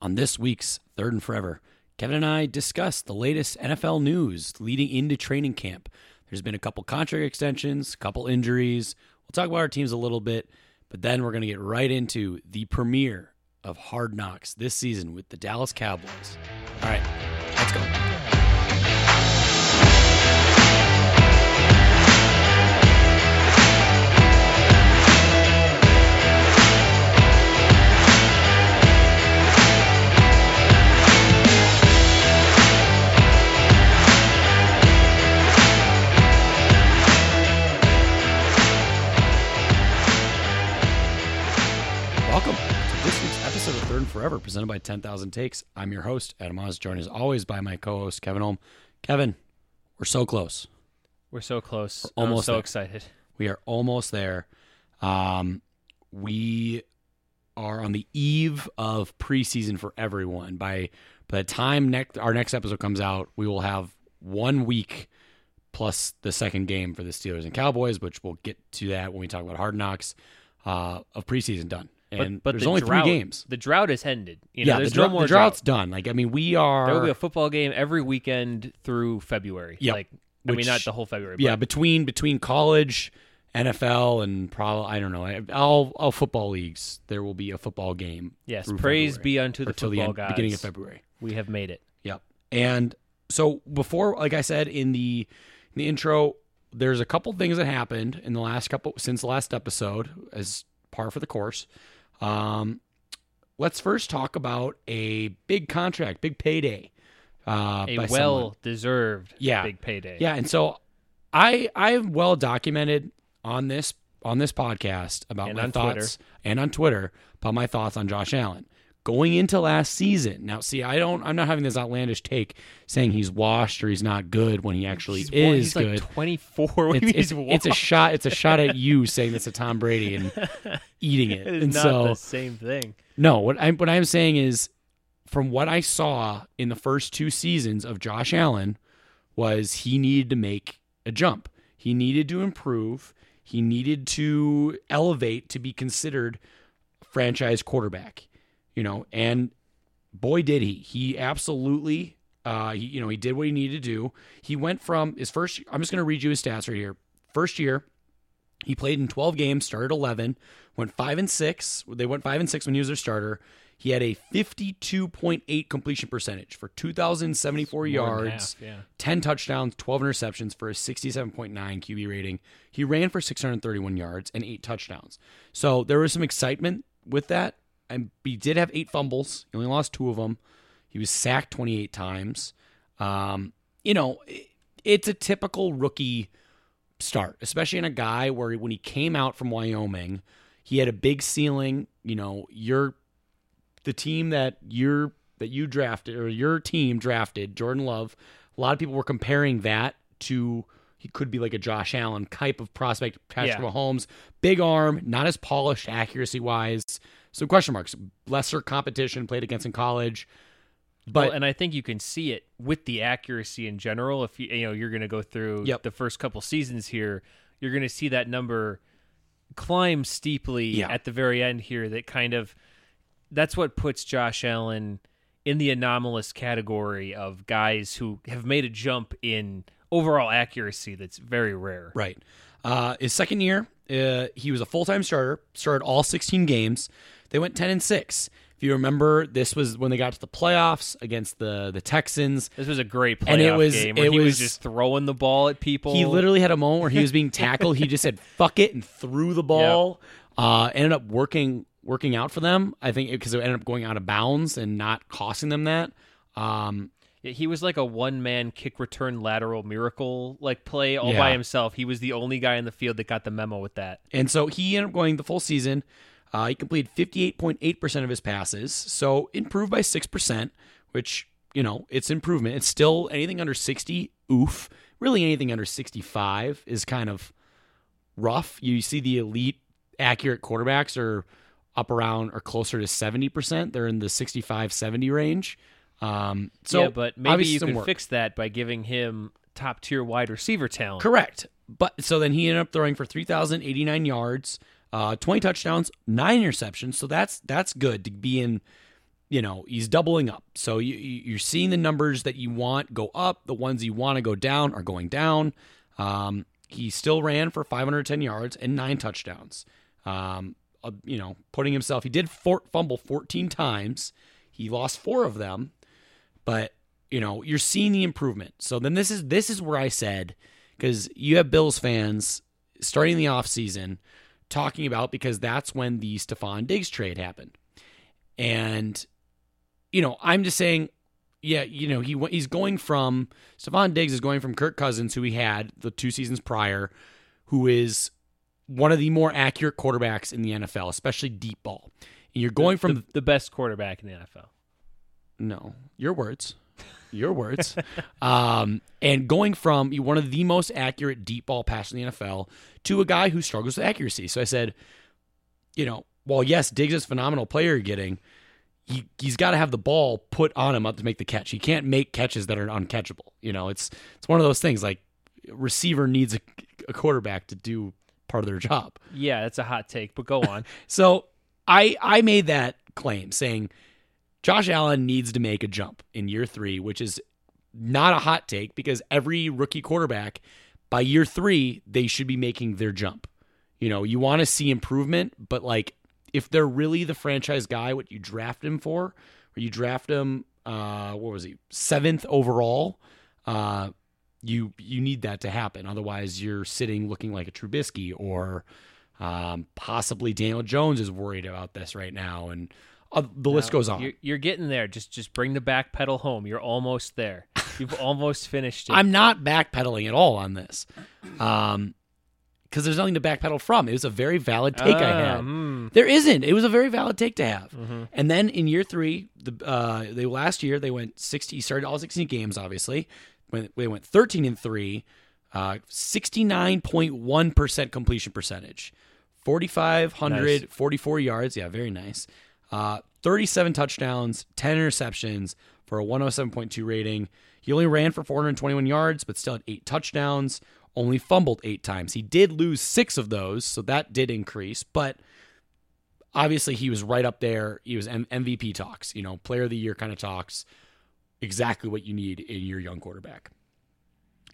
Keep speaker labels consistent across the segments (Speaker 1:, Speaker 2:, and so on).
Speaker 1: On this week's Third and Forever, Kevin and I discuss the latest NFL news leading into training camp. There's been a couple contract extensions, a couple injuries. We'll talk about our teams a little bit, but then we're going to get right into the premiere of Hard Knocks this season with the Dallas Cowboys. All right, episode of Third and Forever, presented by 10,000 Takes. I'm your host, Adam Oz, joined as always by my co host, Kevin Holm. Kevin, we're so close.
Speaker 2: We're so close.
Speaker 1: We're almost
Speaker 2: I'm so
Speaker 1: there.
Speaker 2: excited.
Speaker 1: We are almost there. Um, we are on the eve of preseason for everyone. By by the time next our next episode comes out, we will have one week plus the second game for the Steelers and Cowboys, which we'll get to that when we talk about Hard Knocks uh, of preseason done. And
Speaker 2: but but
Speaker 1: there's
Speaker 2: the
Speaker 1: only
Speaker 2: drought,
Speaker 1: three games.
Speaker 2: The drought is ended. You know,
Speaker 1: yeah,
Speaker 2: there's
Speaker 1: the, drought,
Speaker 2: no more
Speaker 1: the drought's done. Like I mean, we are.
Speaker 2: There will be a football game every weekend through February.
Speaker 1: Yeah,
Speaker 2: Like I
Speaker 1: Which-
Speaker 2: mean, not the whole February.
Speaker 1: yeah,
Speaker 2: but
Speaker 1: between between college, NFL, and probably I don't know all all football leagues, there will be a football game.
Speaker 2: yes. Praise
Speaker 1: February,
Speaker 2: be unto the
Speaker 1: till the
Speaker 2: football
Speaker 1: end,
Speaker 2: gods.
Speaker 1: beginning of February.
Speaker 2: We have made it.
Speaker 1: Yep. And so before, like I said in the in the intro, there's a couple things that happened in the last couple since the last episode, as par for the course. Um, let's first talk about a big contract, big payday. Uh,
Speaker 2: A well deserved
Speaker 1: Yeah.
Speaker 2: big payday.
Speaker 1: Yeah, and so I I've well documented on this on this podcast about
Speaker 2: And
Speaker 1: my thoughts and on Twitter about my thoughts on Josh Allen going into last season. Now, see, I don't I'm not having this outlandish take saying he's washed or he's not good when he actually
Speaker 2: He's,
Speaker 1: is
Speaker 2: he's
Speaker 1: good.
Speaker 2: like 24 when
Speaker 1: it's,
Speaker 2: he's
Speaker 1: it's, it's a shot. It's a shot at you saying this to Tom Brady and eating it.
Speaker 2: It
Speaker 1: and
Speaker 2: not
Speaker 1: so
Speaker 2: the same thing.
Speaker 1: no, what I'm what I'm saying is, from what I saw in the first two seasons of Josh Allen, was he needed to make a jump. He needed to improve. He needed to elevate to be considered franchise quarterback. You know, and boy did he. He absolutely uh he, you know, he did what he needed to do. He went from his first I'm just going to read you his stats right here. First year, he played in 12 games, started 11, went 5 and 6. They went 5 and 6 when he was their starter. He had a 52.8 completion percentage for 2074 yards,
Speaker 2: half, yeah.
Speaker 1: 10 touchdowns, 12 interceptions for a 67.9 QB rating. He ran for 631 yards and 8 touchdowns. So there was some excitement with that. And he did have 8 fumbles. He only lost 2 of them. He was sacked 28 times. Um, you know, it- it's a typical rookie start, especially in a guy where when he came out from Wyoming, he had a big ceiling. You know, you're the team that you're that you drafted or your team drafted, Jordan Love. A lot of people were comparing that to he could be like a Josh Allen type of prospect, Patrick
Speaker 2: Yeah.
Speaker 1: Mahomes, big arm, not as polished accuracy wise. So question marks, lesser competition played against in college. But
Speaker 2: well, and I think you can see it with the accuracy in general. If you you know you're going to go through
Speaker 1: Yep.
Speaker 2: the first couple seasons here, you're going to see that number climb steeply
Speaker 1: Yeah.
Speaker 2: at the very end here. That kind of that's what puts Josh Allen in the anomalous category of guys who have made a jump in overall accuracy that's very rare.
Speaker 1: Right. Uh, his second year, uh, he was a full time starter. Started all 16 games. They went 10 and six. If you remember, this was when they got to the playoffs against the the Texans.
Speaker 2: This was a great playoff
Speaker 1: And it was-
Speaker 2: game where
Speaker 1: it
Speaker 2: he was,
Speaker 1: was-
Speaker 2: just throwing the ball at people.
Speaker 1: He literally had a moment where he was being tackled. he just said "fuck it" and threw the ball. Uh, ended up working working out for them. I think because it ended up going out of bounds and not costing them that. Um,
Speaker 2: he was like a one man kick return lateral miracle like play all
Speaker 1: Yeah.
Speaker 2: by himself. He was the only guy in the field that got the memo with that.
Speaker 1: And so he ended up going the full season. Uh, he completed 58.8% of his passes. So improved by 6%, which, you know, it's improvement. It's still anything under 60, oof. Really anything under 65 is kind of rough. You see the elite accurate quarterbacks are up around or closer to 70%. They're in the 65, 70 range. Um, so
Speaker 2: yeah, but maybe you can
Speaker 1: work.
Speaker 2: fix that by giving him top tier wide receiver talent.
Speaker 1: Correct. But so then he ended up throwing for 3,089 yards, uh, 20 touchdowns, nine interceptions. So that's that's good to be in you know, he's doubling up. So you, you're seeing the numbers that you want go up. The ones you want to go down are going down. Um, he still ran for 510 yards and nine touchdowns. Um, uh, you know, putting himself, he did fumble 14 times. He lost four of them, but you know, you're seeing the improvement. So then this is this is where I said because you have Bills fans starting the offseason talking about because that's when the Stefon Diggs trade happened. And you know, I'm just saying yeah, you know, he he's going from Stefon Diggs is going from Kirk Cousins who he had the two seasons prior who is one of the more accurate quarterbacks in the NFL, especially deep ball. And you're going
Speaker 2: the,
Speaker 1: from
Speaker 2: the, the best quarterback in the NFL.
Speaker 1: No, your words. Your words. um, and going from one of the most accurate deep ball passes in the NFL to a guy who struggles with accuracy. So I said, you know, well, yes, Diggs is a phenomenal player you're getting. He, he's got to have the ball put on him up to make the catch. He can't make catches that are uncatchable. You know, it's it's one of those things like receiver needs a, a quarterback to do part of their job.
Speaker 2: Yeah, that's a hot take, but go on.
Speaker 1: so I I made that claim saying Josh Allen needs to make a jump in year three, which is not a hot take because every rookie quarterback by year three, they should be making their jump. You know, you want to see improvement, but like if they're really the franchise guy, what you draft him for, or you draft him, uh, what was he, seventh overall, uh, you you need that to happen. Otherwise, you're sitting looking like a Trubisky or um, possibly Daniel Jones is worried about this right now, and uh, the list goes on.
Speaker 2: You're, you're, getting there. Just just bring the back pedal home. You're almost there. You've almost finished it.
Speaker 1: I'm not backpedaling at all on this, um, because there's nothing to backpedal from. It was a very valid take I
Speaker 2: Ah,
Speaker 1: had.
Speaker 2: hmm.
Speaker 1: There isn't. It was a very valid take to have.
Speaker 2: Mm-hmm.
Speaker 1: And then in year three, the uh, they last year they went sixty. Started all sixteen games. Obviously, when they went thirteen and three, sixty nine point one percent completion percentage, forty five hundred
Speaker 2: Nice.
Speaker 1: forty four yards. Yeah, very nice. Uh, thirty seven touchdowns, ten interceptions for a one hundred seven point two rating. He only ran for four hundred twenty one yards, but still had eight touchdowns. Only fumbled eight times. He did lose six of those, so that did increase, but obviously he was right up there. He was M- MVP talks, you know, player of the year kind of talks. Exactly what you need in your young quarterback.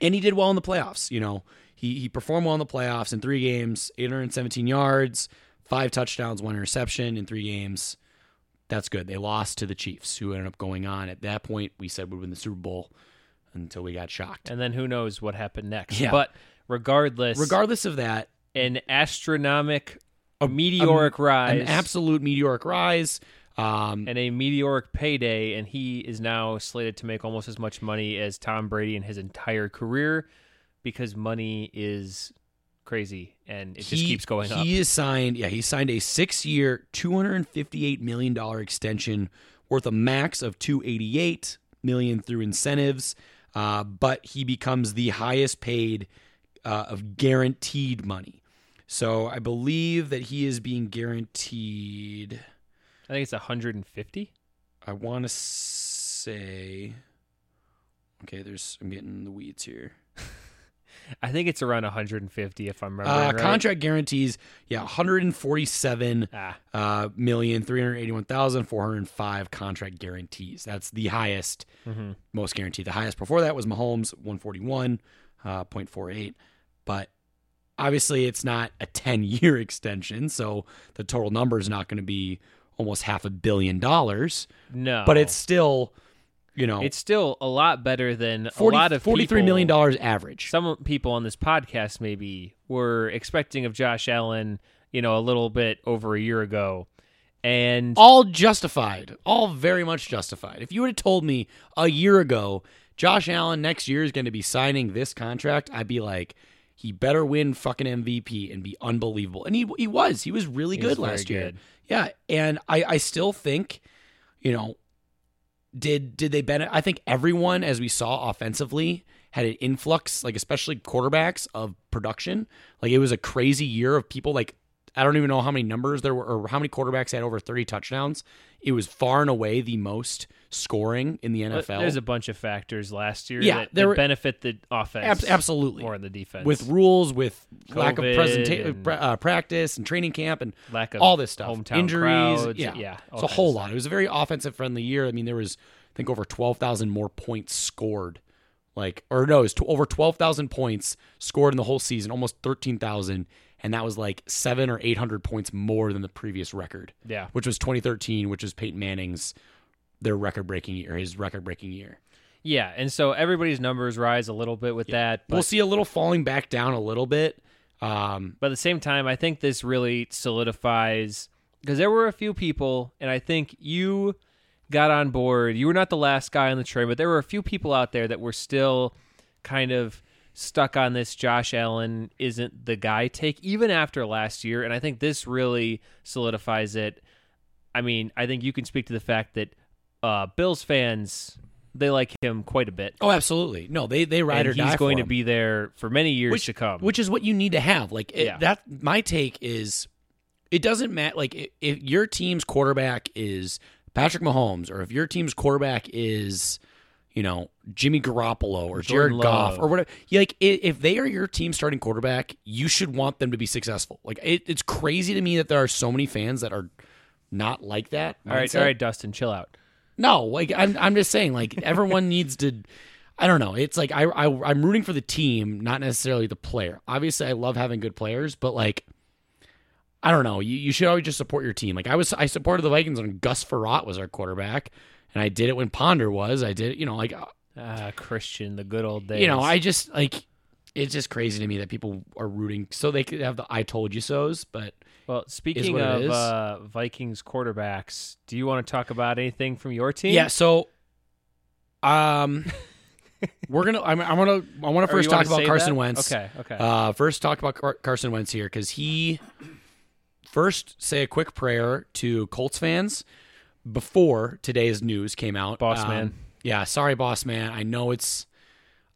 Speaker 1: And he did well in the playoffs. You know, he he performed well in the playoffs in three games, 817 yards, five touchdowns, one interception in three games. That's good. They lost to the Chiefs, who ended up going on. At that point, we said we'd win the Super Bowl until we got shocked.
Speaker 2: And then who knows what happened next.
Speaker 1: Yeah.
Speaker 2: But regardless,
Speaker 1: Regardless of that,
Speaker 2: an astronomic, meteoric rise,
Speaker 1: an absolute meteoric rise. Um,
Speaker 2: and a meteoric payday, and he is now slated to make almost as much money as Tom Brady in his entire career because money is crazy and it just
Speaker 1: he-
Speaker 2: keeps going up.
Speaker 1: He is signed. Yeah, he signed a hundred and fifty-eight million dollar extension worth a max of two eighty-eight million through incentives. Uh, but he becomes the highest paid uh, of guaranteed money. So I believe that he is being guaranteed.
Speaker 2: I think it's 150.
Speaker 1: I want to say. Okay, there's. I'm getting the weeds here.
Speaker 2: I think it's around 150 if I'm
Speaker 1: Uh,
Speaker 2: remembering right.
Speaker 1: Contract guarantees, yeah, 147
Speaker 2: Ah,
Speaker 1: uh, million three hundred eighty-one thousand four hundred five contract guarantees. That's the highest,
Speaker 2: mhm.
Speaker 1: most guaranteed. The highest before that was Mahomes, 141.48. uh, point four eight. But obviously, it's not a ten-year extension, so the total number is not going to be almost half a billion dollars.
Speaker 2: no,
Speaker 1: But it's still, you know,
Speaker 2: it's still a lot better than
Speaker 1: 40,
Speaker 2: a lot of
Speaker 1: forty-three
Speaker 2: people-
Speaker 1: million dollars average.
Speaker 2: Some people on this podcast maybe were expecting of Josh Allen, you know, a little bit over a year ago, and
Speaker 1: all justified, all very much justified. If you would have told me a year ago, Josh Allen next year is going to be signing this contract, I'd be like, he better win fucking MVP and be unbelievable. And he he was, he was really
Speaker 2: He
Speaker 1: good
Speaker 2: was
Speaker 1: last year.
Speaker 2: good.
Speaker 1: Yeah, and I I still think, you know, did did they benefit? I think everyone, as we saw offensively, had an influx, like especially quarterbacks of production. Like it was a crazy year of people like I don't even know how many numbers there were or how many quarterbacks had over 30 touchdowns. It was far and away the most scoring in the NFL.
Speaker 2: There's a bunch of factors last year
Speaker 1: Yeah,
Speaker 2: that,
Speaker 1: there
Speaker 2: that
Speaker 1: were-
Speaker 2: benefit the offense
Speaker 1: Abs- absolutely.
Speaker 2: more than the defense.
Speaker 1: with rules, with lack of
Speaker 2: COVID
Speaker 1: presentation,
Speaker 2: and-
Speaker 1: uh, practice and training camp and
Speaker 2: lack of
Speaker 1: all this stuff, injuries,
Speaker 2: crowds,
Speaker 1: yeah,
Speaker 2: yeah,
Speaker 1: it's a whole lot. It was a very offensive friendly year. I mean, there was I think over twelve thousand more points scored, like or no, it was t- over twelve thousand points scored in the whole season, almost thirteen thousand, and that was like seven or eight hundred points more than the previous record,
Speaker 2: yeah.
Speaker 1: which was twenty thirteen, which was Peyton Manning's their record breaking year, his record breaking year.
Speaker 2: Yeah, and so everybody's numbers rise a little bit with that. But,
Speaker 1: we'll see a little falling back down a little bit. Um,
Speaker 2: but at the same time, I think this really solidifies because there were a few people, and I think you got on board. You were not the last guy on the train, but there were a few people out there that were still kind of stuck on this Josh Allen isn't the guy take, even after last year. And I think this really solidifies it. I mean, I think you can speak to the fact that uh, Bills fans they like him quite a bit.
Speaker 1: oh, absolutely. No, they they ride
Speaker 2: and
Speaker 1: or
Speaker 2: he's
Speaker 1: die
Speaker 2: going
Speaker 1: for
Speaker 2: to be there for many years
Speaker 1: which,
Speaker 2: to come.
Speaker 1: which is what you need to have. Like it,
Speaker 2: Yeah.
Speaker 1: that. My take is, it doesn't matter. Like if your team's quarterback is Patrick Mahomes, or if your team's quarterback is, you know, Jimmy Garoppolo or
Speaker 2: Jordan
Speaker 1: Jared Goff
Speaker 2: Love.
Speaker 1: or whatever. you like if they are your team starting quarterback, you should want them to be successful. Like it, it's crazy to me that there are so many fans that are not like that.
Speaker 2: all right, all right, Dustin, chill out.
Speaker 1: No, like I'm I'm just saying, like everyone needs to. I don't know. It's like I, I I'm rooting for the team, not necessarily the player. Obviously, I love having good players, but like, I don't know. You you should always just support your team. Like I was, I supported the Vikings when Gus Frerotte was our quarterback, and I did it when Ponder was. I did, it, you know, like uh,
Speaker 2: Ah, Christian, the good old days.
Speaker 1: you know, I just like. It's just crazy to me that people are rooting so they could have the "I told you so's," but
Speaker 2: well, speaking of uh, Vikings quarterbacks, do you want to talk about anything from your team?
Speaker 1: Yeah, so um we're gonna I'm, I want to I want to first talk about Carson
Speaker 2: that?
Speaker 1: Wentz.
Speaker 2: Okay, okay.
Speaker 1: Uh first talk about Car- Carson Wentz here cuz he first say a quick prayer to Colts fans before today's news came out.
Speaker 2: Boss
Speaker 1: Um,
Speaker 2: man.
Speaker 1: Yeah, sorry boss man. I know it's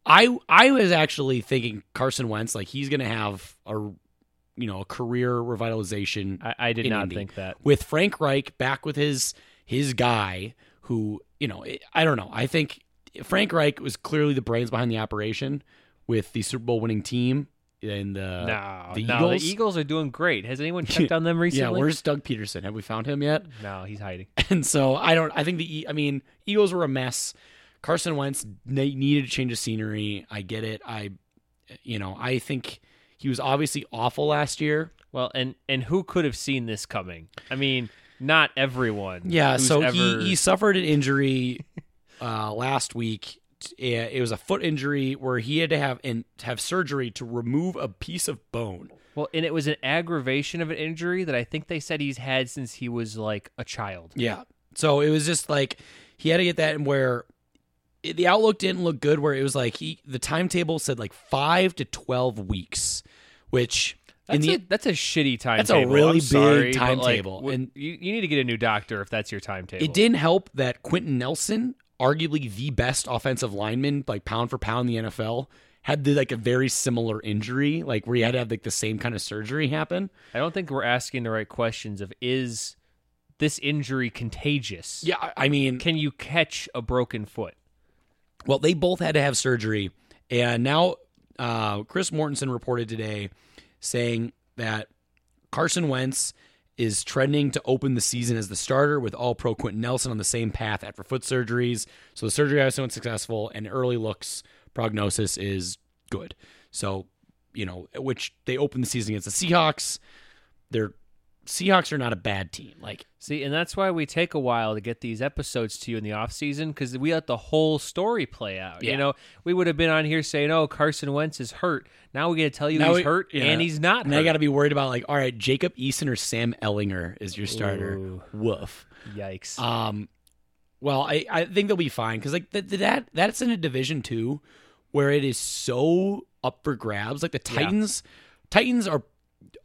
Speaker 1: I I was actually thinking Carson Wentz like he's going to have a you know, a career revitalization
Speaker 2: I, I did not
Speaker 1: Indy.
Speaker 2: think that.
Speaker 1: with Frank Reich back with his his guy who you know I don't know I think Frank Reich was clearly the brains behind the operation with the Super Bowl winning team and the
Speaker 2: no,
Speaker 1: the
Speaker 2: no,
Speaker 1: Eagles
Speaker 2: the Eagles are doing great. Has anyone checked on them recently?
Speaker 1: yeah where's Doug Pederson have we found him yet
Speaker 2: no, he's hiding.
Speaker 1: and so I don't I think the I mean Eagles were a mess Carson Wentz needed to change of scenery I get it I you know I think he was obviously awful last year
Speaker 2: Well, and and who could have seen this coming? I mean, not everyone.
Speaker 1: Yeah, so
Speaker 2: ever,
Speaker 1: he, he suffered an injury uh, last week. Yeah, It was a foot injury where he had to have and have surgery to remove a piece of bone.
Speaker 2: well, and it was an aggravation of an injury that I think they said he's had since he was like a child.
Speaker 1: Yeah, so it was just like he had to get that, and where it, the outlook didn't look good. Where it was like he the timetable said like five to twelve weeks, which
Speaker 2: That's,
Speaker 1: the
Speaker 2: a, that's a shitty timetable.
Speaker 1: That's a really
Speaker 2: I'm
Speaker 1: big
Speaker 2: sorry,
Speaker 1: timetable,
Speaker 2: Like,
Speaker 1: and-
Speaker 2: you, you need to get a new doctor if that's your timetable.
Speaker 1: It didn't help that Quenton Nelson, arguably the best offensive lineman, like pound for pound in the NFL, had the, like a very similar injury, like where he had to have like the same kind of surgery happen.
Speaker 2: I don't think we're asking the right questions of is this injury contagious?
Speaker 1: Yeah, I- I mean,
Speaker 2: Can you catch a broken foot?
Speaker 1: well, they both had to have surgery, and now uh, Chris Mortensen reported today saying that Carson Wentz is trending to open the season as the starter with all pro Quenton Nelson on the same path after foot surgeries. So the surgery obviously went successful and early looks prognosis is good. So, you know, which they open the season against the Seahawks. They're Seahawks are not a bad team. Like
Speaker 2: See, and that's why we take a while to get these episodes to you in the off season because we let the whole story play out.
Speaker 1: Yeah.
Speaker 2: You know, we would have been on here saying, "Oh, Carson Wentz is hurt." Now we get to tell you
Speaker 1: Now
Speaker 2: he's
Speaker 1: we-
Speaker 2: hurt
Speaker 1: yeah.
Speaker 2: and he's not.
Speaker 1: now
Speaker 2: hurt.
Speaker 1: you got to be worried about like, all right, Jacob Eason or Sam Ehlinger is your starter.
Speaker 2: Ooh.
Speaker 1: Woof.
Speaker 2: Yikes!
Speaker 1: Um, well, I, I think they'll be fine because like th- th- that that's in a division two where it is so up for grabs. Like the
Speaker 2: Yeah.
Speaker 1: Titans, Titans are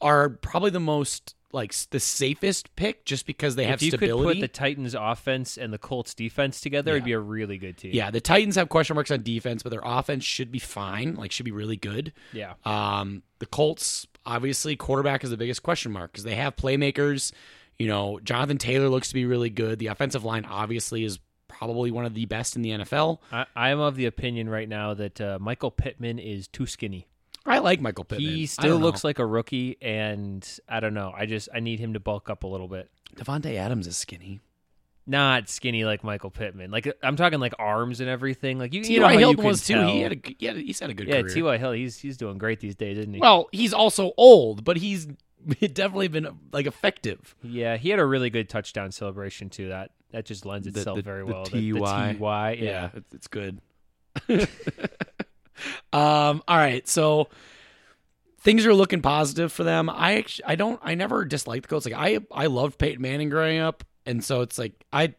Speaker 1: are probably the most like the safest pick just because they have stability.
Speaker 2: if you
Speaker 1: stability.
Speaker 2: could put the Titans offense and the Colts defense together, it'd be a really good team.
Speaker 1: yeah, the Titans have question marks on defense, but their offense should be fine. Like should be really good.
Speaker 2: yeah.
Speaker 1: Um, the Colts obviously, quarterback is the biggest question mark because they have playmakers. You know, Jonathan Taylor looks to be really good. The offensive line obviously is probably one of the best in the NFL.
Speaker 2: I, I am of the opinion right now that uh, Michael Pittman is too skinny.
Speaker 1: I like Michael Pittman.
Speaker 2: He still looks like a rookie, and I don't know. I just I need him to bulk up a little bit.
Speaker 1: Davante Adams is skinny.
Speaker 2: Not skinny like Michael Pittman. Like I'm talking like arms and everything. Like you, you
Speaker 1: T.Y.
Speaker 2: know how you
Speaker 1: Hilton
Speaker 2: can
Speaker 1: was too.
Speaker 2: tell.
Speaker 1: He had a he had, he's had a good career.
Speaker 2: yeah,
Speaker 1: career.
Speaker 2: T.Y. Hill. He's he's doing great these days, isn't he?
Speaker 1: Well, he's also old, but he's definitely been like effective.
Speaker 2: yeah, he had a really good touchdown celebration too. That that just lends
Speaker 1: The-
Speaker 2: itself
Speaker 1: the-
Speaker 2: very
Speaker 1: the
Speaker 2: well.
Speaker 1: TY.
Speaker 2: TY, yeah.
Speaker 1: Yeah, it's, it's good. um. All right. So things are looking positive for them. I actually, I don't, I never disliked the Colts. Like I, I loved Peyton Manning growing up, and so it's like I,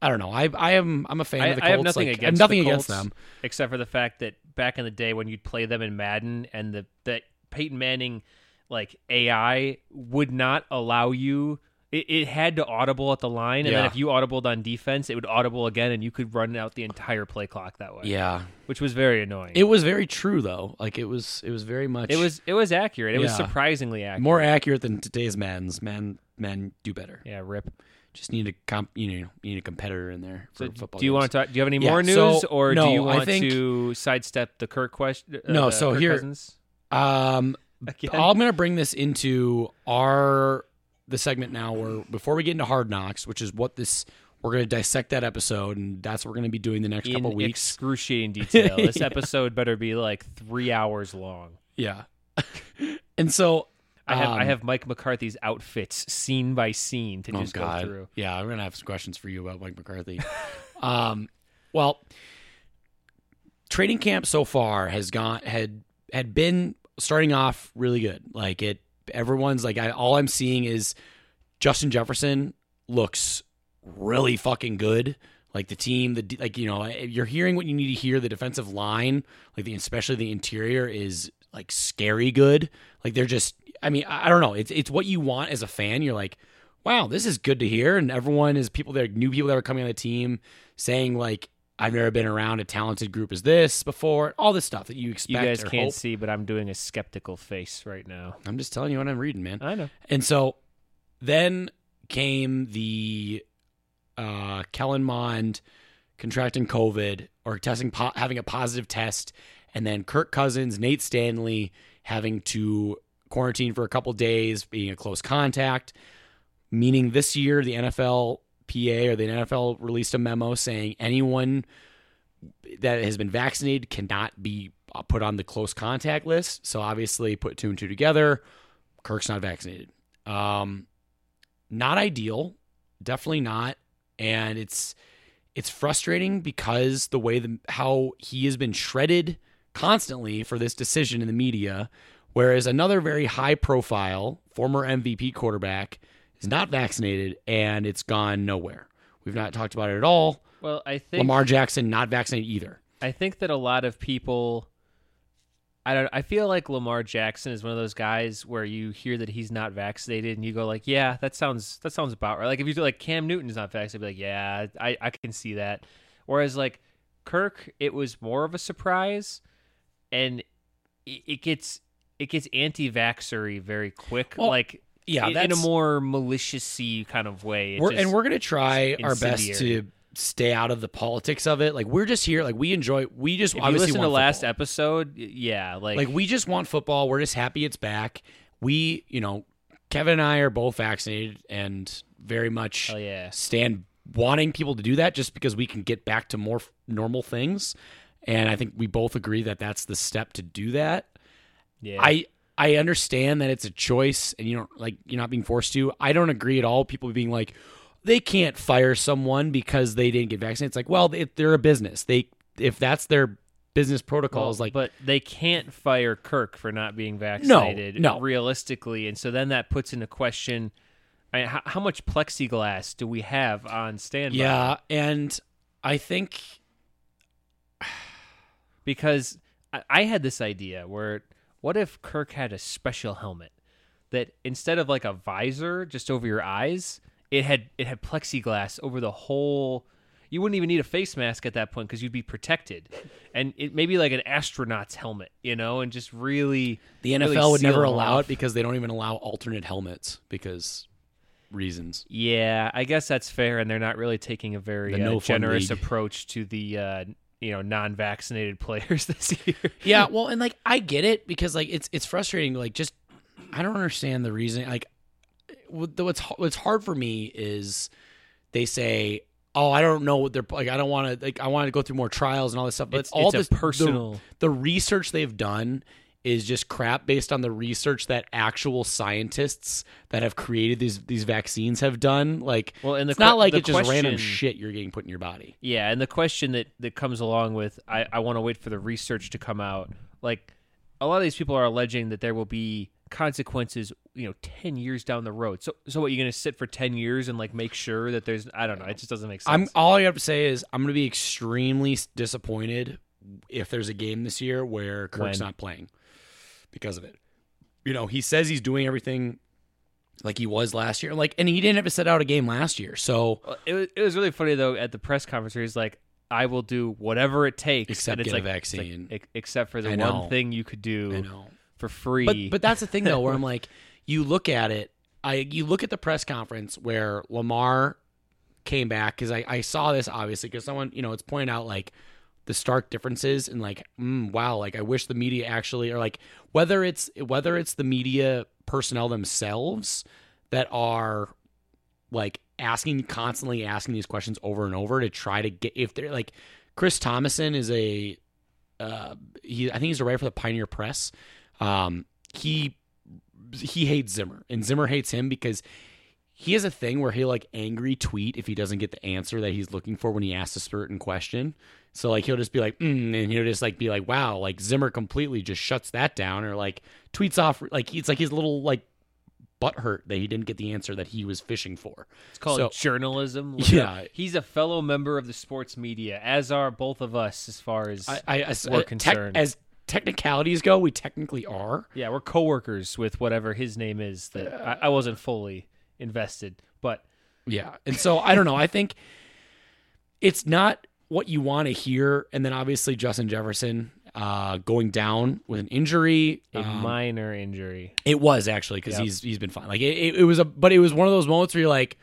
Speaker 1: I don't know. I, I am, I'm a fan
Speaker 2: I,
Speaker 1: of the
Speaker 2: I have nothing
Speaker 1: like, I
Speaker 2: against
Speaker 1: have nothing
Speaker 2: the
Speaker 1: against
Speaker 2: Colts,
Speaker 1: them.
Speaker 2: except for the fact that back in the day when you'd play them in Madden and the that Peyton Manning like AI would not allow you. It, it had to audible at the line, and then if you audibled on defense, it would audible again, and you could run out the entire play clock that way.
Speaker 1: Yeah,
Speaker 2: which was very annoying.
Speaker 1: it was very true though. Like it was, it was very much.
Speaker 2: it was it was accurate. It was surprisingly accurate.
Speaker 1: more accurate than today's men's. Men, men do better.
Speaker 2: yeah, rip.
Speaker 1: Just need a comp. You know, you need a competitor in there for
Speaker 2: So
Speaker 1: football.
Speaker 2: do you
Speaker 1: games.
Speaker 2: want to talk? Do you have any
Speaker 1: Yeah,
Speaker 2: more news,
Speaker 1: so-
Speaker 2: or
Speaker 1: no,
Speaker 2: do you want
Speaker 1: think-
Speaker 2: to sidestep the Kirk question? Uh,
Speaker 1: No, so
Speaker 2: Kirk
Speaker 1: here-
Speaker 2: Cousins?
Speaker 1: Um,
Speaker 2: Again?
Speaker 1: I'm going to bring this into our the segment now where before we get into Hard Knocks, which is what this we're going to dissect that episode, and that's what we're going to be doing the next
Speaker 2: in
Speaker 1: couple weeks.
Speaker 2: excruciating detail. This
Speaker 1: Yeah.
Speaker 2: episode better be like three hours long.
Speaker 1: yeah, and so
Speaker 2: I have I
Speaker 1: um,
Speaker 2: have Mike McCarthy's outfits scene by scene to
Speaker 1: oh
Speaker 2: just
Speaker 1: god,
Speaker 2: go through.
Speaker 1: yeah, I'm going to have some questions for you about Mike McCarthy. um, well, training camp so far has gone had had been starting off really good. Like it, everyone's like, I, all I'm seeing is Justin Jefferson looks really fucking good. Like the team, the like you know, you're hearing what you need to hear. The defensive line, like the especially the interior, is like scary good. Like they're just, I mean, I don't know. It's it's what you want as a fan. You're like, wow, this is good to hear. And everyone is people that new people that are coming on the team saying like, I've never been around a talented group as this before. All this stuff that you expect.
Speaker 2: You guys can't
Speaker 1: hope.
Speaker 2: see, but I'm doing a skeptical face right now.
Speaker 1: I'm just telling you what I'm reading, man.
Speaker 2: I know.
Speaker 1: And so then came the uh, Kellen Mond contracting COVID or testing po- having a positive test, and then Kirk Cousins, Nate Stanley having to quarantine for a couple days, being a close contact. Meaning this year, the NFL PA or the NFL released a memo saying anyone that has been vaccinated cannot be uh, put on the close contact list. So obviously, put two and two together. Kirk's not vaccinated. Um, not ideal, definitely not, and it's it's frustrating because the way the how he has been shredded constantly for this decision in the media, whereas another very high profile former MVP quarterback is not vaccinated and it's gone nowhere. We've not talked about it at all.
Speaker 2: Well, I think
Speaker 1: Lamar Jackson not vaccinated either.
Speaker 2: I think that a lot of people I don't I feel like Lamar Jackson is one of those guys where you hear that he's not vaccinated and you go like, "Yeah, that sounds that sounds about right." Like if you do like Cam Newton's not vaccinated, be like, "Yeah, I I can see that." Whereas like Kirk, it was more of a surprise and it, it gets it gets anti-vaxxery very quick.
Speaker 1: Well,
Speaker 2: like
Speaker 1: Yeah,
Speaker 2: in, in a more malicious kind of way.
Speaker 1: We're, and we're gonna try our best to stay out of the politics of it. Like we're just here. Like we enjoy. We just
Speaker 2: if you
Speaker 1: obviously
Speaker 2: listen to
Speaker 1: want
Speaker 2: last episode, yeah, like,
Speaker 1: Like we just want football. We're just happy it's back. We, you know, Kevin and I are both vaccinated and very much
Speaker 2: yeah.
Speaker 1: stand wanting people to do that just because we can get back to more f- normal things. And I think we both agree that that's the step to do that.
Speaker 2: Yeah.
Speaker 1: I I understand that it's a choice and you don't like you're not being forced to. I don't agree at all. People being like they can't fire someone because they didn't get vaccinated. It's like, well, they, they're a business. They if that's their business protocols,
Speaker 2: Well,
Speaker 1: like
Speaker 2: but they can't fire Kirk for not being vaccinated.
Speaker 1: no.
Speaker 2: realistically, and so then that puts into question. I mean, how, how much plexiglass do we have on standby?
Speaker 1: yeah, and I think
Speaker 2: because I, I had this idea where what if Kirk had a special helmet that instead of like a visor just over your eyes, it had it had plexiglass over the whole. You wouldn't even need a face mask at that point because you'd be protected, and it maybe like an astronaut's helmet, you know, and just really
Speaker 1: The
Speaker 2: really
Speaker 1: NFL would never allow
Speaker 2: off.
Speaker 1: it because they don't even allow alternate helmets because reasons.
Speaker 2: Yeah, I guess that's fair, and they're not really taking a very uh,
Speaker 1: no
Speaker 2: generous
Speaker 1: league.
Speaker 2: approach to the uh, you know non-vaccinated players this year.
Speaker 1: Yeah, well, and like I get it because like it's it's frustrating. Like just I don't understand the reason. Like what's what's hard for me is they say, "Oh, I don't know what they're like. I don't want to like. I want to go through more trials and all this stuff." But
Speaker 2: It's-
Speaker 1: all
Speaker 2: it's a
Speaker 1: this the-
Speaker 2: personal-
Speaker 1: The, research they've done is just crap based on the research that actual scientists that have created these these vaccines have done. Like,
Speaker 2: Well, and the
Speaker 1: it's not like it's just random shit you're getting put in your body.
Speaker 2: Yeah, and the question that that comes along with I, I want to wait for the research to come out. Like a lot of these people are alleging that there will be consequences, you know, ten years down the road. So so what you're gonna sit for ten years and like make sure that there's I don't know, it just doesn't make sense.
Speaker 1: I'm all I have to say is I'm going to be extremely disappointed if there's a game this year where Kirk's
Speaker 2: When?
Speaker 1: not playing because of it. You know, he says he's doing everything like he was last year, like, and he didn't have to set out a game last year. So
Speaker 2: It was, it was really funny though at the press conference where he's like, "I will do whatever it takes,
Speaker 1: Except
Speaker 2: it's
Speaker 1: get a
Speaker 2: like, like,
Speaker 1: vaccine.
Speaker 2: ex- except for the one thing you could do for free."
Speaker 1: but but that's the thing though, where I'm like, you look at it, I you look at the press conference where Lamar came back because I I saw this obviously because someone you know it's pointed out like the stark differences and like mm, wow like i wish the media actually or like whether it's whether it's the media personnel themselves that are like asking constantly asking these questions over and over to try to get if they're like Chris Tomasson is a uh he i think he's a writer for the pioneer press. Um he he hates zimmer and zimmer hates him because he has a thing where he'll like angry tweet if he doesn't get the answer that he's looking for when he asks a certain question. So like he'll just be like, mm, and he'll just like be like, wow, like Zimmer completely just shuts that down, or like tweets off like it's like his little like butt hurt that he didn't get the answer that he was fishing for.
Speaker 2: It's called
Speaker 1: So-
Speaker 2: journalism. Look
Speaker 1: Yeah.
Speaker 2: up. he's a fellow member of the sports media, as are both of us, as far as
Speaker 1: I, I as,
Speaker 2: We're
Speaker 1: uh,
Speaker 2: concerned.
Speaker 1: as technicalities go, we technically are.
Speaker 2: yeah, we're coworkers with whatever his name is. That I, I wasn't fully invested, but
Speaker 1: Yeah. And so I don't know. I think it's not what you want to hear. And then obviously Justin Jefferson uh, going down with an injury.
Speaker 2: a
Speaker 1: Um,
Speaker 2: minor injury.
Speaker 1: It was actually because
Speaker 2: Yep.
Speaker 1: he's he's been fine. Like it, it, it was a, but it was one of those moments where you're like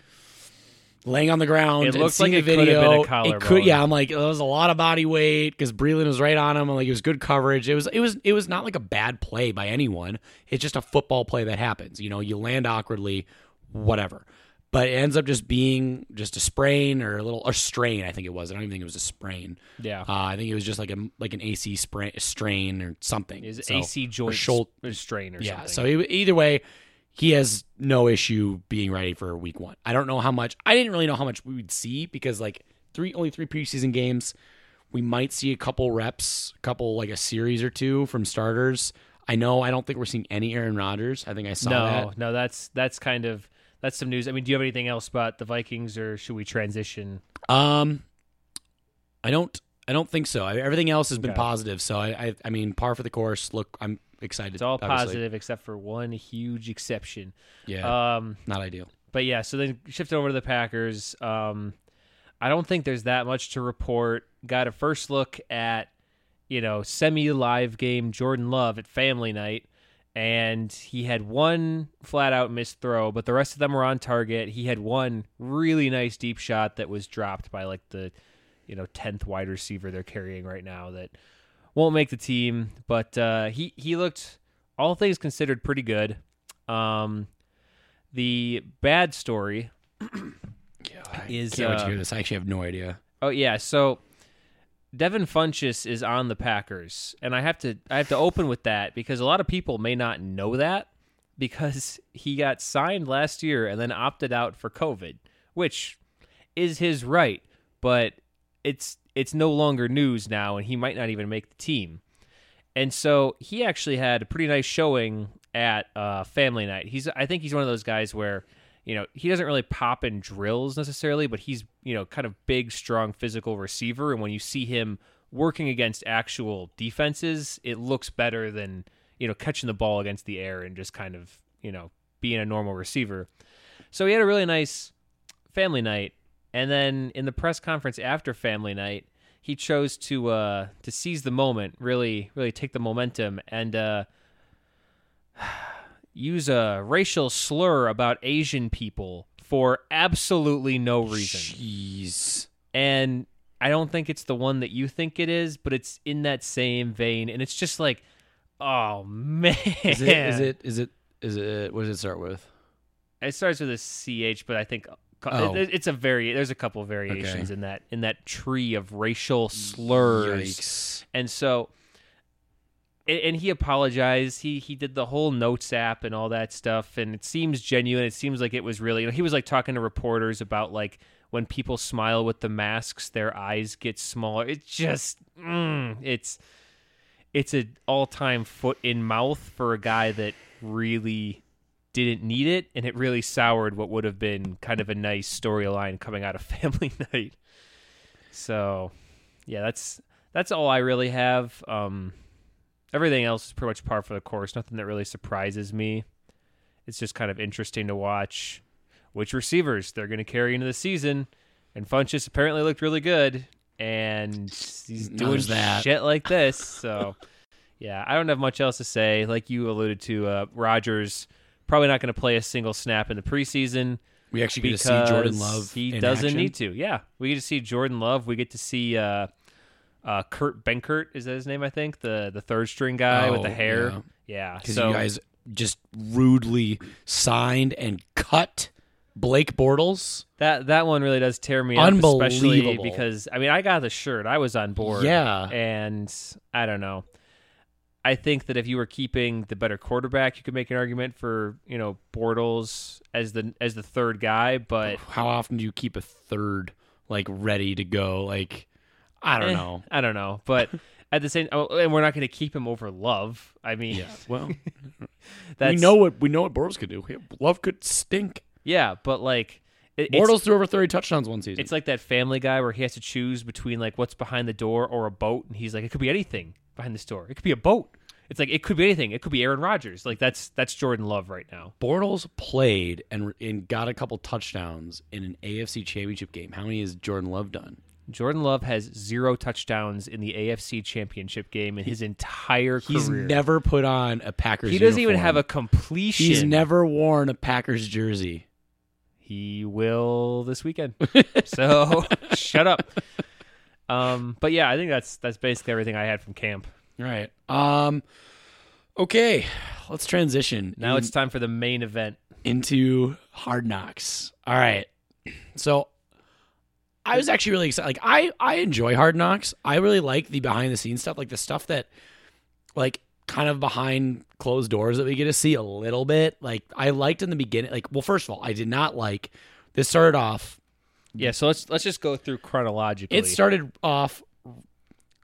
Speaker 1: laying on the ground.
Speaker 2: It
Speaker 1: seeing
Speaker 2: like could have
Speaker 1: video.
Speaker 2: been a
Speaker 1: It could, yeah. I'm like, it was a lot of body weight because Breeland was right on him. And like it was good coverage. It was it was it was not like a bad play by anyone. It's just a football play that happens. You know, you land awkwardly, whatever. But it ends up just being just a sprain or a little or strain. I think it was. I don't even think it was a sprain.
Speaker 2: Yeah,
Speaker 1: Uh, I think it was just like a like an AC sprain, strain or something.
Speaker 2: is
Speaker 1: So-
Speaker 2: AC joint
Speaker 1: shoul-
Speaker 2: s- strain or
Speaker 1: yeah.
Speaker 2: something.
Speaker 1: So either way, he has no issue being ready for week one. I don't know how much. I didn't really know how much we would see because like three only three preseason games. We might see a couple reps, a couple like a series or two from starters. I know. I don't think we're seeing any Aaron Rodgers. I think I saw
Speaker 2: no,
Speaker 1: that.
Speaker 2: no, that's that's kind of that's some news. I mean, do you have anything else about the Vikings, or should we transition?
Speaker 1: Um, I don't. I don't think so. I, everything else has been
Speaker 2: Okay.
Speaker 1: positive. So I, I, I mean, par for the course. Look, I'm excited.
Speaker 2: It's all
Speaker 1: obviously.
Speaker 2: positive except for one huge exception.
Speaker 1: Yeah,
Speaker 2: Um,
Speaker 1: not ideal.
Speaker 2: but yeah, so then shift over to the Packers. Um, I don't think there's that much to report. Got a first look at, you know, semi live game Jordan Love at family night, and he had one flat out missed throw, but the rest of them were on target. He had one really nice deep shot that was dropped by like the, you know, tenth wide receiver they're carrying right now that won't make the team. But uh, he he looked, all things considered, pretty good. Um, the bad story
Speaker 1: Yeah, I
Speaker 2: is,
Speaker 1: can't wait to
Speaker 2: uh,
Speaker 1: hear this. I actually have no idea.
Speaker 2: Oh yeah, so Devin Funchess is on the Packers, and I have to I have to open with that because a lot of people may not know that because he got signed last year and then opted out for COVID, which is his right, but it's it's no longer news now, and he might not even make the team. And so he actually had a pretty nice showing at uh, family night. He's I think he's one of those guys where you know he doesn't really pop in drills necessarily, but he's you know kind of big, strong, physical receiver. And when you see him working against actual defenses, it looks better than you know catching the ball against the air and just kind of you know being a normal receiver. So he had a really nice family night, and then in the press conference after family night, he chose to uh, to seize the moment, really, really take the momentum, and uh, use a racial slur about Asian people for absolutely no reason.
Speaker 1: Jeez.
Speaker 2: And I don't think it's the one that you think it is, but it's in that same vein, and it's just like, oh man,
Speaker 1: Is it? Is it? Is it? Is it? What does it start with?
Speaker 2: It starts with a ch, but I think
Speaker 1: Oh.
Speaker 2: it- it's a very. There's a couple variations
Speaker 1: Okay.
Speaker 2: in that in that tree of racial slurs.
Speaker 1: Yikes.
Speaker 2: And so, and, and he apologized. He he did the whole notes app and all that stuff, and it seems genuine. It seems like it was really. You know, he was like talking to reporters about like when people smile with the masks, their eyes get smaller. It just, mm, it's it's an all time foot in mouth for a guy that really didn't need it, and it really soured what would have been kind of a nice storyline coming out of Family Night. So, yeah, that's that's all I really have. Um, everything else is pretty much par for the course. Nothing that really surprises me. It's just kind of interesting to watch which receivers they're going to carry into the season. And Funchess apparently looked really good, and he's doing
Speaker 1: that.
Speaker 2: shit like this. So, yeah, I don't have much else to say. Like you alluded to, uh, Rodgers probably not going to play a single snap in the preseason
Speaker 1: We actually get to see Jordan Love.
Speaker 2: he doesn't
Speaker 1: action.
Speaker 2: need to. Yeah, we get to see Jordan Love. We get to see uh, uh, Kurt Benkert. Is that his name? I think the the third string guy with the
Speaker 1: Oh,
Speaker 2: hair.
Speaker 1: yeah.
Speaker 2: Yeah.
Speaker 1: because
Speaker 2: So
Speaker 1: you guys just rudely signed and cut Blake Bortles.
Speaker 2: that that one really does tear me up, especially because I mean I got the shirt. I was on board.
Speaker 1: Yeah.
Speaker 2: and I don't know. I think that if you were keeping the better quarterback, you could make an argument for you know Bortles as the as the third guy, but
Speaker 1: How often do you keep a third like ready to go? Like, I don't
Speaker 2: Eh,
Speaker 1: know.
Speaker 2: I don't know, but at the same, oh, and we're not going to keep him over Love. I mean,
Speaker 1: Yeah. Well,
Speaker 2: that's
Speaker 1: we know what we know what Bortles could do. Love could stink.
Speaker 2: Yeah, but like it,
Speaker 1: Bortles threw over thirty touchdowns one season.
Speaker 2: it's like that Family Guy where he has to choose between like what's behind the door or a boat, and he's like, it could be anything behind this door. It could be a boat. It's like it could be anything. It could be Aaron Rodgers. Like that's that's Jordan Love right now.
Speaker 1: Bortles played and and got a couple touchdowns in an AFC Championship game. How many has Jordan Love done?
Speaker 2: Jordan Love has zero touchdowns in the AFC Championship game in his entire
Speaker 1: He's
Speaker 2: career.
Speaker 1: He's never put on a Packers. Jersey.
Speaker 2: He doesn't even have a completion.
Speaker 1: He's never worn a Packers jersey.
Speaker 2: He will this weekend. so shut up. Um, but yeah, I think that's that's basically everything I had from camp.
Speaker 1: Right. Um. Okay, let's transition.
Speaker 2: Now
Speaker 1: in-
Speaker 2: it's time for the main event.
Speaker 1: into Hard Knocks. All right. So I was actually really excited. Like I I enjoy Hard Knocks. I really like the behind the scenes stuff, like the stuff that like kind of behind closed doors that we get to see a little bit. Like I liked in the beginning like well first of all, I did not like this started off
Speaker 2: Yeah, so let's let's just go through chronologically.
Speaker 1: it started off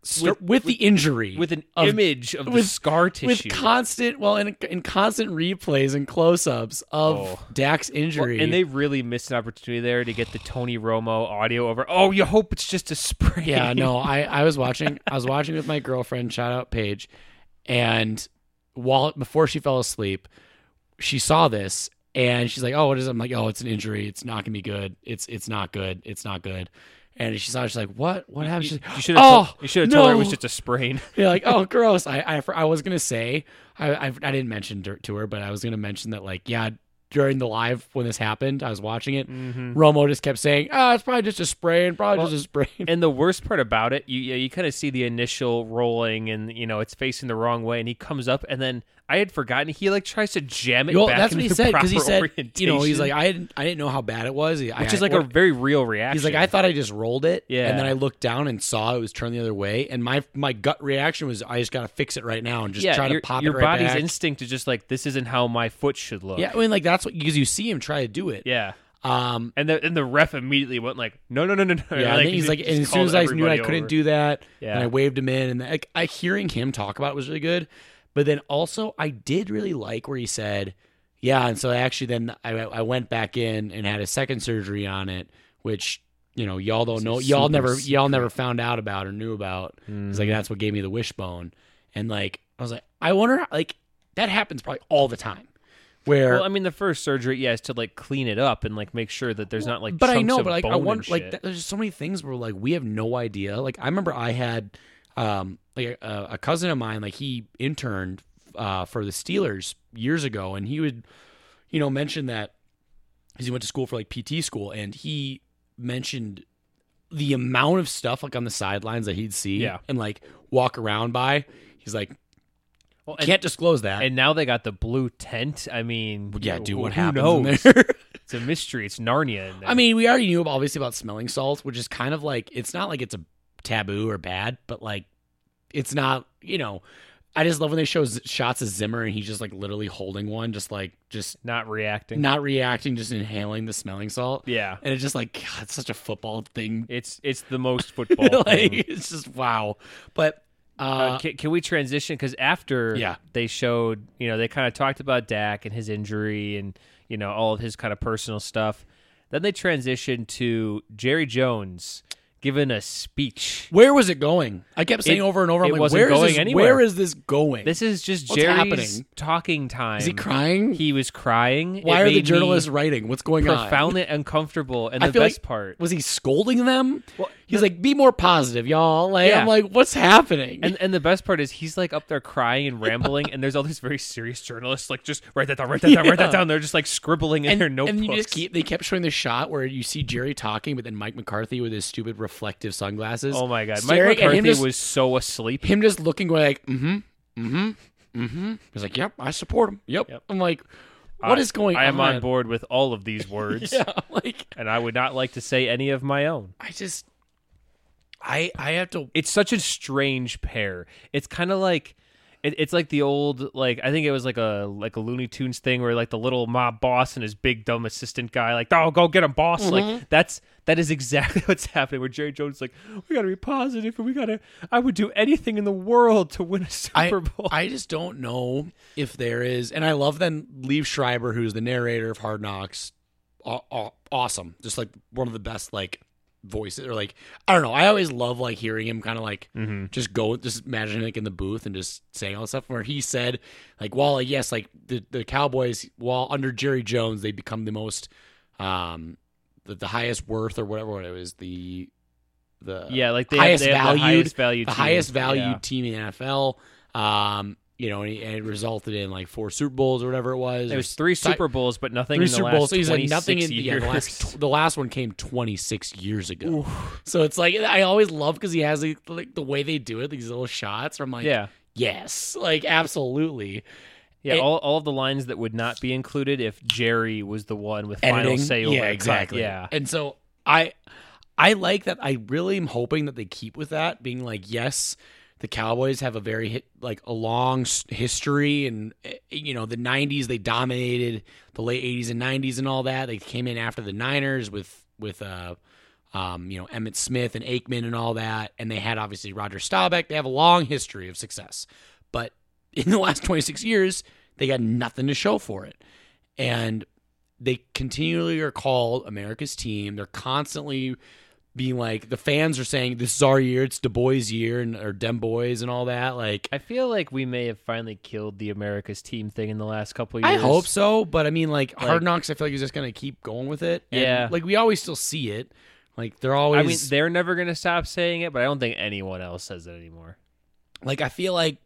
Speaker 1: st- with, the injury
Speaker 2: with an
Speaker 1: of-
Speaker 2: image of the
Speaker 1: with-
Speaker 2: scar tissue.
Speaker 1: with constant well in, in constant replays and close-ups of
Speaker 2: Oh.
Speaker 1: Dak's
Speaker 2: Well,
Speaker 1: injury
Speaker 2: and they really missed an opportunity there to get the Tony Romo audio over. Oh, you hope it's just a spray.
Speaker 1: Yeah, no, I, I was watching I was watching with my girlfriend, shout out Paige, and while before she fell asleep, she saw this and she's like, Oh, what is it? I'm like, Oh, it's an injury. It's not gonna be good. It's it's not good. It's not good. And she saw it, she's like, What? What happened?
Speaker 2: You, you should have
Speaker 1: oh,
Speaker 2: told, you should have told her it was just a sprain.
Speaker 1: You're like, oh, gross. I, I, I was gonna say, I, I, I didn't mention dirt to her, but I was gonna mention that, like, yeah, during the live when this happened, I was watching it. Romo just kept saying, ah, it's probably just a sprain, probably just a sprain.
Speaker 2: And the worst part about it, you you, you kind of see the initial rolling, and you know it's facing the wrong way, and he comes up, and then I had forgotten he like tries to jam it
Speaker 1: Well,
Speaker 2: back
Speaker 1: that's what he said because he said,
Speaker 2: orientation,
Speaker 1: you know, he's like, I didn't, I didn't know how bad it was,
Speaker 2: which
Speaker 1: I-
Speaker 2: is like a very real reaction.
Speaker 1: He's like, I thought I just rolled it,
Speaker 2: Yeah.
Speaker 1: and then I looked down and saw it was turned the other way, and my my gut reaction was, I just gotta fix it right now and just
Speaker 2: yeah,
Speaker 1: try
Speaker 2: your,
Speaker 1: to pop
Speaker 2: your
Speaker 1: it right
Speaker 2: body's
Speaker 1: back.
Speaker 2: instinct is just like this isn't how my foot should look.
Speaker 1: yeah, I mean, like that's what because you see him try to do it.
Speaker 2: yeah.
Speaker 1: Um,
Speaker 2: And the and the ref immediately went like, no, no, no, no, no.
Speaker 1: Yeah, then he's like, and as soon as I knew I couldn't
Speaker 2: over.
Speaker 1: do that,
Speaker 2: Yeah.
Speaker 1: and I waved him in, and like, I hearing him talk about it was really good. But then also, I did really like where he said, "Yeah," and so I actually, then I, I went back in and had a second surgery on it, which you know y'all don't know, y'all never, y'all never found out about or knew about. It's
Speaker 2: Mm-hmm.
Speaker 1: like that's what gave me the wishbone, and like I was like, I wonder, how, like that happens probably all the time. where
Speaker 2: Well, I mean, the first surgery, yeah, is to like clean it up and like make sure that there's not like.
Speaker 1: but I know, but like I want like there's so many things where like we have no idea. Like I remember I had um like a, a cousin of mine like he interned uh for the Steelers years ago and he would you know mention that 'cause he went to school for like PT school and he mentioned the amount of stuff like on the sidelines that he'd see
Speaker 2: Yeah.
Speaker 1: and like walk around by. He's like
Speaker 2: Well, and,
Speaker 1: can't disclose that.
Speaker 2: and now they got the blue tent. I mean,
Speaker 1: yeah, dude, what happens there?
Speaker 2: It's a mystery. It's Narnia.
Speaker 1: I mean, we already knew obviously about smelling salts, which is kind of like it's not like it's a taboo or bad, but like it's not, you know. I just love when they show z- shots of Zimmer and he's just like literally holding one, just like just
Speaker 2: not reacting.
Speaker 1: not reacting, just inhaling the smelling salt.
Speaker 2: yeah,
Speaker 1: And it's just like God, it's such a football thing.
Speaker 2: it's it's the most football
Speaker 1: like
Speaker 2: thing.
Speaker 1: it's just wow. But uh,
Speaker 2: Uh, can, can we transition? Because after
Speaker 1: Yeah.
Speaker 2: they showed, you know, they kind of talked about Dak and his injury and, you know, all of his kind of personal stuff. Then they transitioned to Jerry Jones giving a speech.
Speaker 1: where was it going? I kept saying
Speaker 2: It-
Speaker 1: over and over. I'm
Speaker 2: it
Speaker 1: like,
Speaker 2: wasn't
Speaker 1: where is
Speaker 2: going
Speaker 1: this,
Speaker 2: anywhere.
Speaker 1: Where is this going?
Speaker 2: This is just
Speaker 1: What's
Speaker 2: Jerry's
Speaker 1: happening?
Speaker 2: talking time.
Speaker 1: is he crying?
Speaker 2: He was crying.
Speaker 1: Why
Speaker 2: It
Speaker 1: are the
Speaker 2: me
Speaker 1: journalists writing? What's going on?
Speaker 2: profoundly uncomfortable? And
Speaker 1: I
Speaker 2: the
Speaker 1: feel
Speaker 2: best
Speaker 1: like-
Speaker 2: part,
Speaker 1: Was he scolding them?
Speaker 2: Well,
Speaker 1: He's like, be more positive, y'all. Like,
Speaker 2: Yeah.
Speaker 1: I'm like, what's happening?
Speaker 2: and and the best part is he's like up there crying and rambling, and there's all these very serious journalists like just write that down, write that down, write
Speaker 1: Yeah.
Speaker 2: that down. They're just like scribbling in their notebooks.
Speaker 1: and you just keep, they kept showing the shot where you see Jerry talking, but then Mike McCarthy with his stupid reflective sunglasses.
Speaker 2: oh my god, Mike McCarthy
Speaker 1: just,
Speaker 2: was so asleep.
Speaker 1: him just looking like, mm-hmm, mm-hmm, mm-hmm. He's like, yep, I support him. Yep.
Speaker 2: Yep.
Speaker 1: I'm like, what
Speaker 2: I-
Speaker 1: is going
Speaker 2: I am
Speaker 1: on?
Speaker 2: on board with all of these words,
Speaker 1: Yeah, like
Speaker 2: and I would not like to say any of my own.
Speaker 1: I just, I I have to.
Speaker 2: It's such a strange pair. It's kind of like. It, it's like the old like I think it was like a like a Looney Tunes thing where like the little mob boss and his big dumb assistant guy like oh go get him boss
Speaker 1: Mm-hmm.
Speaker 2: like that's that is exactly what's happening where Jerry Jones is like we got to be positive and we got to I would do anything in the world to win a Super Bowl
Speaker 1: I just don't know if there is, and I love then Liev Schreiber, who's the narrator of Hard Knocks, aw- aw- awesome, just like one of the best like voices, or like I don't know. I always love like hearing him kind of like just go, just imagine like in the booth and just saying all this stuff. Where he said like, well, yes, like the the Cowboys, while under Jerry Jones, they become the most, um, the, the highest worth or whatever it was the. The
Speaker 2: yeah like they
Speaker 1: highest
Speaker 2: have, they have the
Speaker 1: valued,
Speaker 2: highest value
Speaker 1: the
Speaker 2: team.
Speaker 1: highest valued
Speaker 2: Yeah.
Speaker 1: team in the NFL. Um, you know, and, he, and it resulted in like four Super Bowls or whatever it was.
Speaker 2: It was three Super Bowls but nothing
Speaker 1: three
Speaker 2: in the
Speaker 1: Super
Speaker 2: last
Speaker 1: Bowls. So he's like
Speaker 2: 26
Speaker 1: nothing in
Speaker 2: years.
Speaker 1: yeah. The last the last one came 26 years ago. So it's like I always love because he has like, like the way they do it, these little shots. Where I'm like,
Speaker 2: yeah
Speaker 1: yes, like absolutely.
Speaker 2: Yeah,
Speaker 1: It-
Speaker 2: all, all of the lines that would not be included if Jerry was the one with
Speaker 1: editing.
Speaker 2: final say
Speaker 1: yeah,
Speaker 2: cut.
Speaker 1: exactly.
Speaker 2: Yeah,
Speaker 1: And so I I like that. I really am hoping that they keep with that, being like, yes, the Cowboys have a very hit, like a long history, and eh, you know the '90s they dominated the late '80s and '90s and all that. They came in after the Niners with with uh, um, you know Emmitt Smith and Aikman and all that, and they had obviously Roger Staubach. They have a long history of success, but in the last 26 years, they got nothing to show for it, and they continually are called America's team. They're constantly being like the fans are saying this is our year, it's Du Bois' year, and or Dem Boys and all that. Like
Speaker 2: I feel like we may have finally killed the America's team thing in the last couple of years.
Speaker 1: I hope so, but I mean like,
Speaker 2: Like-
Speaker 1: Hard Knocks, I feel like is just gonna keep going with it. And,
Speaker 2: Yeah.
Speaker 1: like we always still see it. Like they're always
Speaker 2: I mean, they're never gonna stop saying it, but I don't think anyone else says it anymore.
Speaker 1: like I feel like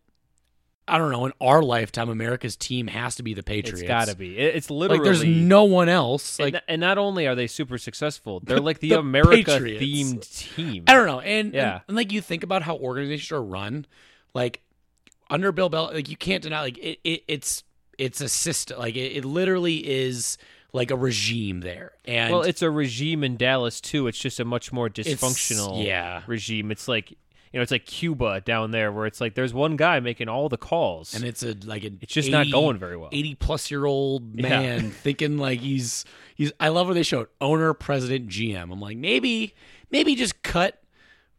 Speaker 1: I don't know, in our lifetime, America's team has to be the Patriots.
Speaker 2: It's got to be. It- It's literally
Speaker 1: like there's no one else.
Speaker 2: and,
Speaker 1: Like
Speaker 2: and not only are they super successful, they're like the,
Speaker 1: The
Speaker 2: America
Speaker 1: Patriots.
Speaker 2: themed team.
Speaker 1: I don't know, and
Speaker 2: Yeah.
Speaker 1: and, and, like you think about how organizations are run, like under Bill Belichick, like you can't deny, like it, it it's it's a system, like it, it literally is like a regime there, and
Speaker 2: Well, it's a regime in Dallas too. It's just a much more dysfunctional
Speaker 1: yeah,
Speaker 2: regime. It's like you know, it's like Cuba down there, where it's like there's one guy making all the calls,
Speaker 1: and it's a like a
Speaker 2: it's just not going very well.
Speaker 1: 80 plus year old
Speaker 2: Yeah.
Speaker 1: man thinking like he's he's I love when they showed owner, president, GM. I'm like maybe maybe just cut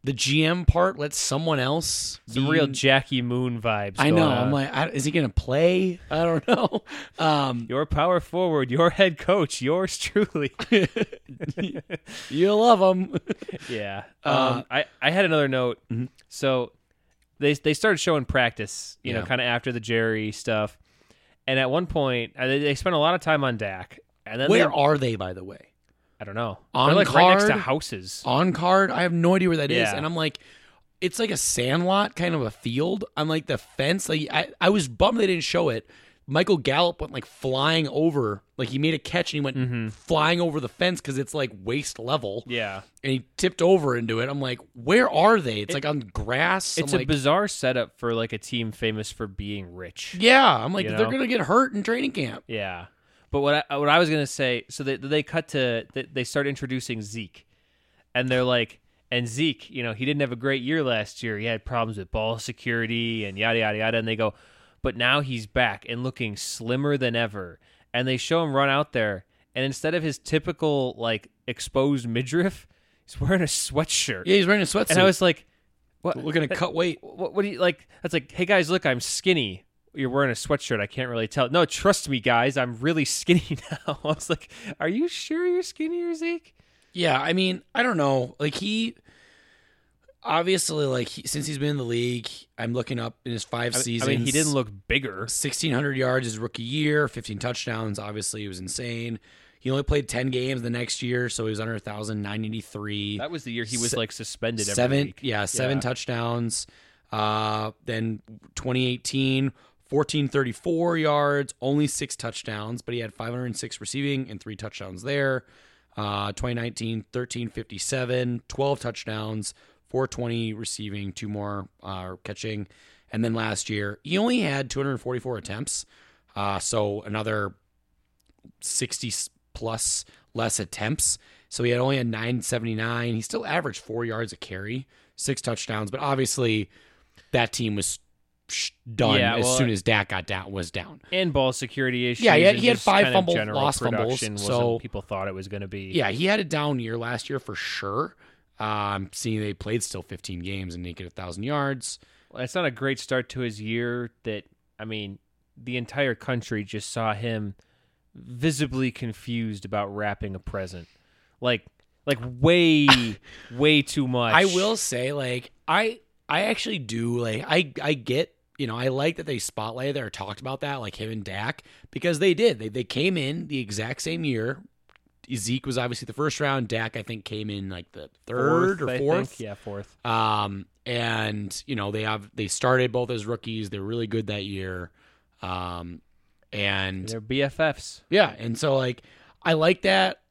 Speaker 1: the GM part, let someone else.
Speaker 2: Some
Speaker 1: be-
Speaker 2: real Jackie Moon vibes.
Speaker 1: I know.
Speaker 2: on.
Speaker 1: I'm like, I, is he gonna play? I don't know. Um,
Speaker 2: your power forward, your head coach, yours truly.
Speaker 1: you love him.
Speaker 2: yeah.
Speaker 1: Uh,
Speaker 2: Um, I I had another note.
Speaker 1: Mhm.
Speaker 2: So they they started showing practice, you know, kind of after the Jerry stuff, And at one point, uh, they, they spent a lot of time on Dak. And then
Speaker 1: Where
Speaker 2: they,
Speaker 1: are they, by the way?
Speaker 2: I don't know.
Speaker 1: On
Speaker 2: They're like right next to houses.
Speaker 1: Oxnard, I have no idea where that is,
Speaker 2: Yeah.
Speaker 1: and I'm like, it's like a sandlot, kind of a field. I'm like the fence. Like I, I was bummed they didn't show it. Michael Gallup went like flying over, like he made a catch and he went
Speaker 2: Mm-hmm.
Speaker 1: flying over the fence because it's like waist level,
Speaker 2: Yeah.
Speaker 1: and he tipped over into it. I'm like, where are they? It's like on grass.
Speaker 2: It's
Speaker 1: I'm
Speaker 2: a
Speaker 1: like,
Speaker 2: bizarre setup for like a team famous for being rich.
Speaker 1: yeah. I'm like, they're
Speaker 2: know?
Speaker 1: gonna get hurt in training camp.
Speaker 2: Yeah. But what I, what I was gonna say, so they they cut to they, they start introducing Zeke, and they're like, and Zeke, you know, he didn't have a great year last year. He had problems with ball security and yada yada yada. And they go, but now he's back and looking slimmer than ever. And they show him run out there, and instead of his typical like exposed midriff, he's wearing a sweatshirt.
Speaker 1: Yeah, he's wearing a sweatshirt.
Speaker 2: and I was like, what?
Speaker 1: We're gonna cut weight.
Speaker 2: what, what do you like? That's like, hey guys, look, I'm skinny. You're wearing a sweatshirt. I can't really tell. No, trust me, guys. I'm really skinny now. I was like, are you sure you're skinnier, Zeke?
Speaker 1: Yeah, I mean, I don't know. Like he obviously like he, since he's been in the league, I'm looking up in his five
Speaker 2: I,
Speaker 1: seasons.
Speaker 2: I mean, he didn't look bigger.
Speaker 1: 1600 yards his rookie year, 15 touchdowns. Obviously, he was insane. He only played 10 games the next year, so he was under 1,000, 983.
Speaker 2: That was the year he was
Speaker 1: Se-
Speaker 2: like suspended every
Speaker 1: seven,
Speaker 2: week.
Speaker 1: yeah, seven
Speaker 2: Yeah.
Speaker 1: touchdowns. Uh, then 2018, 1434 yards, only six touchdowns, but he had 506 receiving and three touchdowns there. Uh, 2019, 1357, 12 touchdowns, 420 receiving, two more uh, catching. And then last year, he only had 244 attempts. Uh, so another 60 plus less attempts. So he had only had 979. He still averaged four yards a carry, six touchdowns, but obviously that team was done
Speaker 2: Yeah,
Speaker 1: as
Speaker 2: well,
Speaker 1: soon as Dak got down was down.
Speaker 2: And ball security issues.
Speaker 1: Yeah, he had- he had five
Speaker 2: fumbles,
Speaker 1: lost fumbles, so-
Speaker 2: people thought it was going to be.
Speaker 1: Yeah, he had a down year last year for sure. Um, seeing they played still 15 games and didn't get a thousand yards.
Speaker 2: Well, it's not a great start to his year. That I mean, the entire country just saw him visibly confused about wrapping a present, like like way way too much.
Speaker 1: I will say, like, I I actually do like I I get you know I like that they spotlighted that or talked about that like him and Dak because they did they they came in the exact same year. Zeke was obviously the first round. Dak I think came in like the third
Speaker 2: Fourth,
Speaker 1: or fourth.
Speaker 2: Yeah, fourth.
Speaker 1: Um, and you know they have they started both as rookies. They're really good that year. Um, and
Speaker 2: They're BFFs.
Speaker 1: yeah, and so like I like that,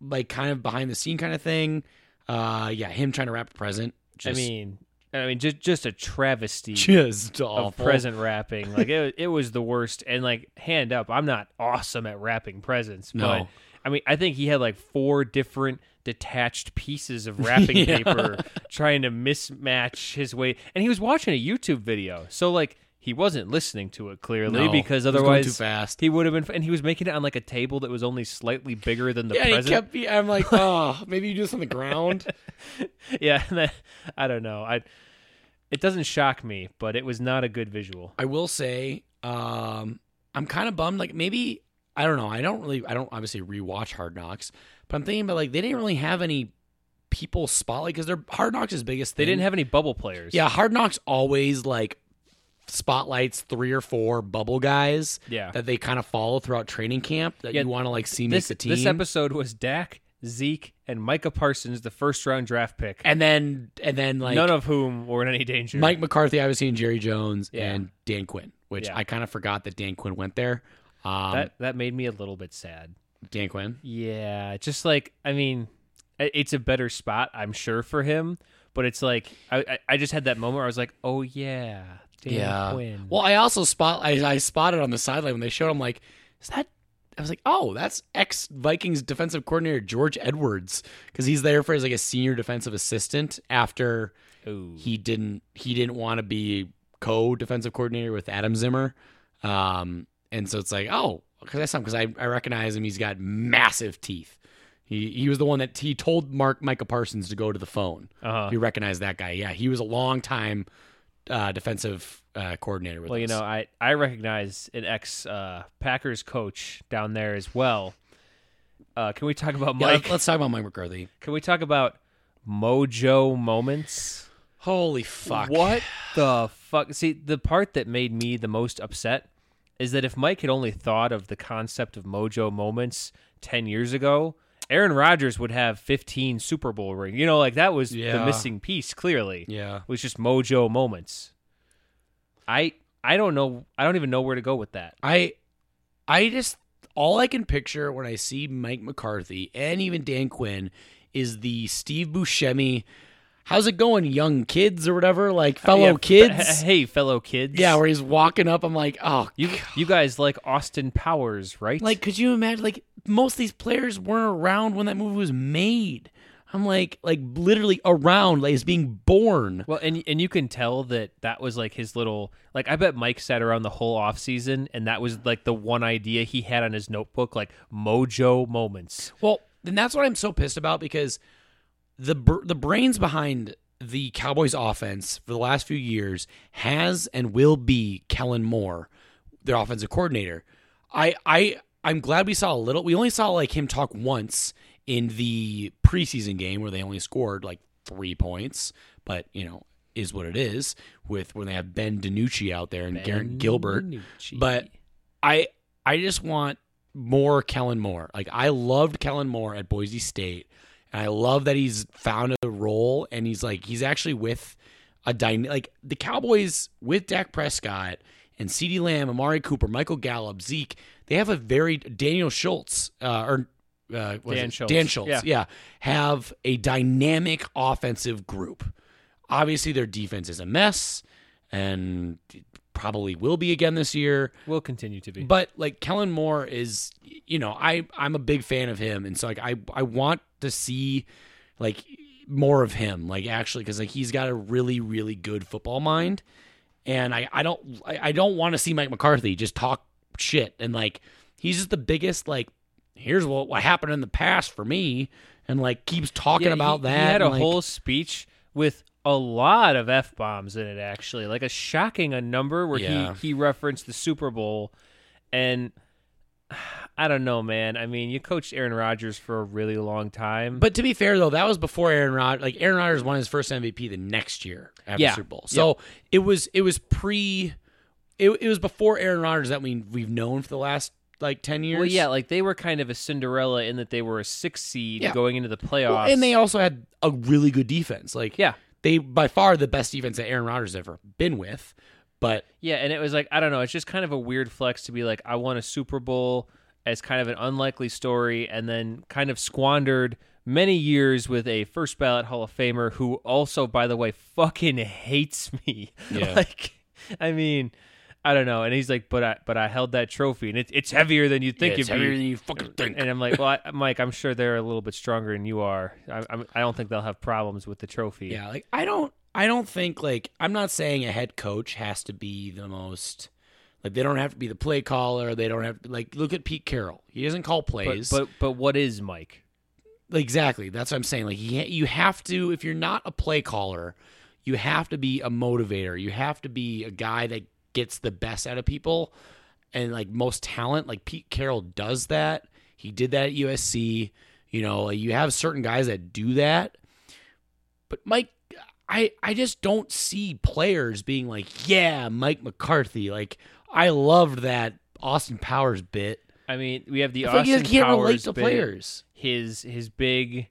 Speaker 1: like kind of behind the scene kind of thing. Uh, yeah, him trying to wrap a present. Just,
Speaker 2: I mean, I mean, just just a travesty
Speaker 1: just
Speaker 2: of present wrapping. Like it, it was the worst. And like, hand up, I'm not awesome at wrapping presents,
Speaker 1: No.
Speaker 2: but I mean, I think he had like four different detached pieces of wrapping
Speaker 1: Yeah.
Speaker 2: paper trying to mismatch his way. And he was watching a YouTube video, so like he wasn't listening to it clearly
Speaker 1: No,
Speaker 2: because
Speaker 1: he
Speaker 2: otherwise
Speaker 1: too fast.
Speaker 2: he would have been. And he was making it on like a table that was only slightly bigger than the
Speaker 1: yeah, he
Speaker 2: present.
Speaker 1: kept. me- I'm like, oh, maybe you do this on the ground.
Speaker 2: yeah, that, I don't know. I it doesn't shock me, but it was not a good visual.
Speaker 1: I will say, um, I'm kind of bummed. Like maybe I don't know. I don't really. I don't obviously rewatch Hard Knocks, but I'm thinking about like they didn't really have any people spotlight because they're Hard Knocks' is biggest.
Speaker 2: They didn't have any bubble players.
Speaker 1: Yeah, Hard Knocks always like spotlights three or four bubble guys
Speaker 2: Yeah.
Speaker 1: that they kind of follow throughout training camp that
Speaker 2: Yeah,
Speaker 1: you want to like see make the team.
Speaker 2: this episode was Dak, Zeke, and Micah Parsons, the first round draft pick.
Speaker 1: and then and then like
Speaker 2: None of whom were in any danger.
Speaker 1: Mike McCarthy, obviously, and Jerry Jones
Speaker 2: Yeah.
Speaker 1: and Dan Quinn, which
Speaker 2: Yeah.
Speaker 1: I kind of forgot that Dan Quinn went there. Um,
Speaker 2: that that made me a little bit sad.
Speaker 1: Dan Quinn.
Speaker 2: Yeah, just like I mean, it's a better spot, I'm sure, for him. But it's like I I, I just had that moment where I was like, oh yeah, Dan
Speaker 1: yeah.
Speaker 2: Quinn.
Speaker 1: Well, I also spot I, I spotted on the sideline when they showed him like, is that? I was like, oh, that's ex Vikings defensive coordinator George Edwards because he's there for as like a senior defensive assistant after
Speaker 2: Ooh.
Speaker 1: he didn't he didn't want to be co defensive coordinator with Adam Zimmer, um, and so it's like, oh, because that's something because I I recognize him. He's got massive teeth. He he was the one that he told Mark Micah Parsons to go to the phone.
Speaker 2: Uh-huh.
Speaker 1: You recognize that guy? Yeah, he was a long time uh, defensive uh, coordinator with
Speaker 2: Well, you know, I I recognize an ex uh, Packers coach down there as well. Uh, can we talk about Mike?
Speaker 1: let- let's talk about Mike McCarthy.
Speaker 2: Can we talk about mojo moments?
Speaker 1: Holy fuck!
Speaker 2: What the fuck? See, the part that made me the most upset is that if Mike had only thought of the concept of mojo moments 10 years ago, Aaron Rodgers would have 15 Super Bowl rings. You know, like that was the missing piece clearly.
Speaker 1: Yeah.
Speaker 2: it Was just mojo moments. I I don't know I don't even know where to go with that.
Speaker 1: I I just all I can picture when I see Mike McCarthy and even Dan Quinn is the Steve Buscemi how's it going, young kids or whatever, like fellow
Speaker 2: Yeah,
Speaker 1: kids.
Speaker 2: Hey, fellow kids.
Speaker 1: Yeah, where he's walking up, I'm like, oh
Speaker 2: You you guys like Austin Powers, right?
Speaker 1: Like, could you imagine? Like, most of these players weren't around when that movie was made. I'm like, like literally around, like, is being born.
Speaker 2: Well, and and you can tell that that was like his little like I bet Mike sat around the whole off season and that was like the one idea he had on his notebook like mojo moments.
Speaker 1: Well, then that's what I'm so pissed about because the br- the brains behind the Cowboys offense for the last few years has and will be Kellen Moore, their offensive coordinator. I I I'm glad we saw a little. We only saw like him talk once in the preseason game where they only scored like three points, but you know is what it is with when they have Ben DiNucci out there and Garrett Gilbert.
Speaker 2: DiNucci.
Speaker 1: But I I just want more Kellen Moore. Like I loved Kellen Moore at Boise State, and I love that he's found a role and he's like he's actually with a dyna- like the Cowboys with Dak Prescott and CeeDee Lamb, Amari Cooper, Michael Gallup, Zeke. They have a very Daniel Schultz uh, or uh,
Speaker 2: Dan
Speaker 1: it?
Speaker 2: Schultz.
Speaker 1: Dan Schultz,
Speaker 2: Yeah.
Speaker 1: yeah, have a dynamic offensive group. Obviously, their defense is a mess, and probably will be again this year.
Speaker 2: will continue to be.
Speaker 1: But like Kellen Moore is, you know, I I'm a big fan of him, and so like I I want to see like more of him, like actually, because like he's got a really really good football mind, and I I don't I, I don't want to see Mike McCarthy just talk shit and like he's just the biggest like here's what what happened in the past for me, and like keeps talking
Speaker 2: Yeah,
Speaker 1: about
Speaker 2: he,
Speaker 1: that.
Speaker 2: He had a
Speaker 1: like-
Speaker 2: whole speech with a lot of f bombs in it. Actually, like a shocking a number where
Speaker 1: Yeah.
Speaker 2: he he referenced the Super Bowl, and I don't know, man. I mean, you coached Aaron Rodgers for a really long time,
Speaker 1: But to be fair, though, that was before Aaron Rodgers. Like Aaron Rodgers won his first MVP the next year after
Speaker 2: Yeah.
Speaker 1: Super Bowl. So it was it was pre. It, it was before Aaron Rodgers that we we've known for the last like ten years.
Speaker 2: well, yeah, like they were kind of a Cinderella in that they were a six seed
Speaker 1: Yeah.
Speaker 2: going into the playoffs,
Speaker 1: Well, and they also had a really good defense. Like
Speaker 2: yeah.
Speaker 1: They by far the best defense that Aaron Rodgers ever been with. But
Speaker 2: Yeah, and it was like I don't know, it's just kind of a weird flex to be like I won a Super Bowl as kind of an unlikely story and then kind of squandered many years with a first ballot Hall of Famer who also by the way fucking hates me.
Speaker 1: Yeah.
Speaker 2: like I mean, I don't know, and he's like but I but I held that trophy and it, it's heavier than you think
Speaker 1: it's
Speaker 2: it'd be.
Speaker 1: heavier than you fucking think.
Speaker 2: and I'm like, well, I, Mike, I'm sure they're a little bit stronger than you are. I, I'm, I don't think they'll have problems with the trophy.
Speaker 1: Yeah, like I don't I don't think like I'm not saying a head coach has to be the most like they don't have to be the play caller, they don't have to like look at Pete Carroll. He doesn't call
Speaker 2: but,
Speaker 1: plays.
Speaker 2: but but what is Mike?
Speaker 1: exactly. That's what I'm saying. Like you, you have to if you're not a play caller, you have to be a motivator. You have to be a guy that gets the best out of people and like most talent like Pete Carroll does that. He did that at USC. You know, you have certain guys that do that. But Mike I I just don't see players being like, "Yeah, Mike McCarthy." Like I loved that Austin Powers bit.
Speaker 2: I mean, we have the
Speaker 1: I feel like
Speaker 2: Austin
Speaker 1: can't
Speaker 2: Powers
Speaker 1: relate to
Speaker 2: bit,
Speaker 1: players.
Speaker 2: His his big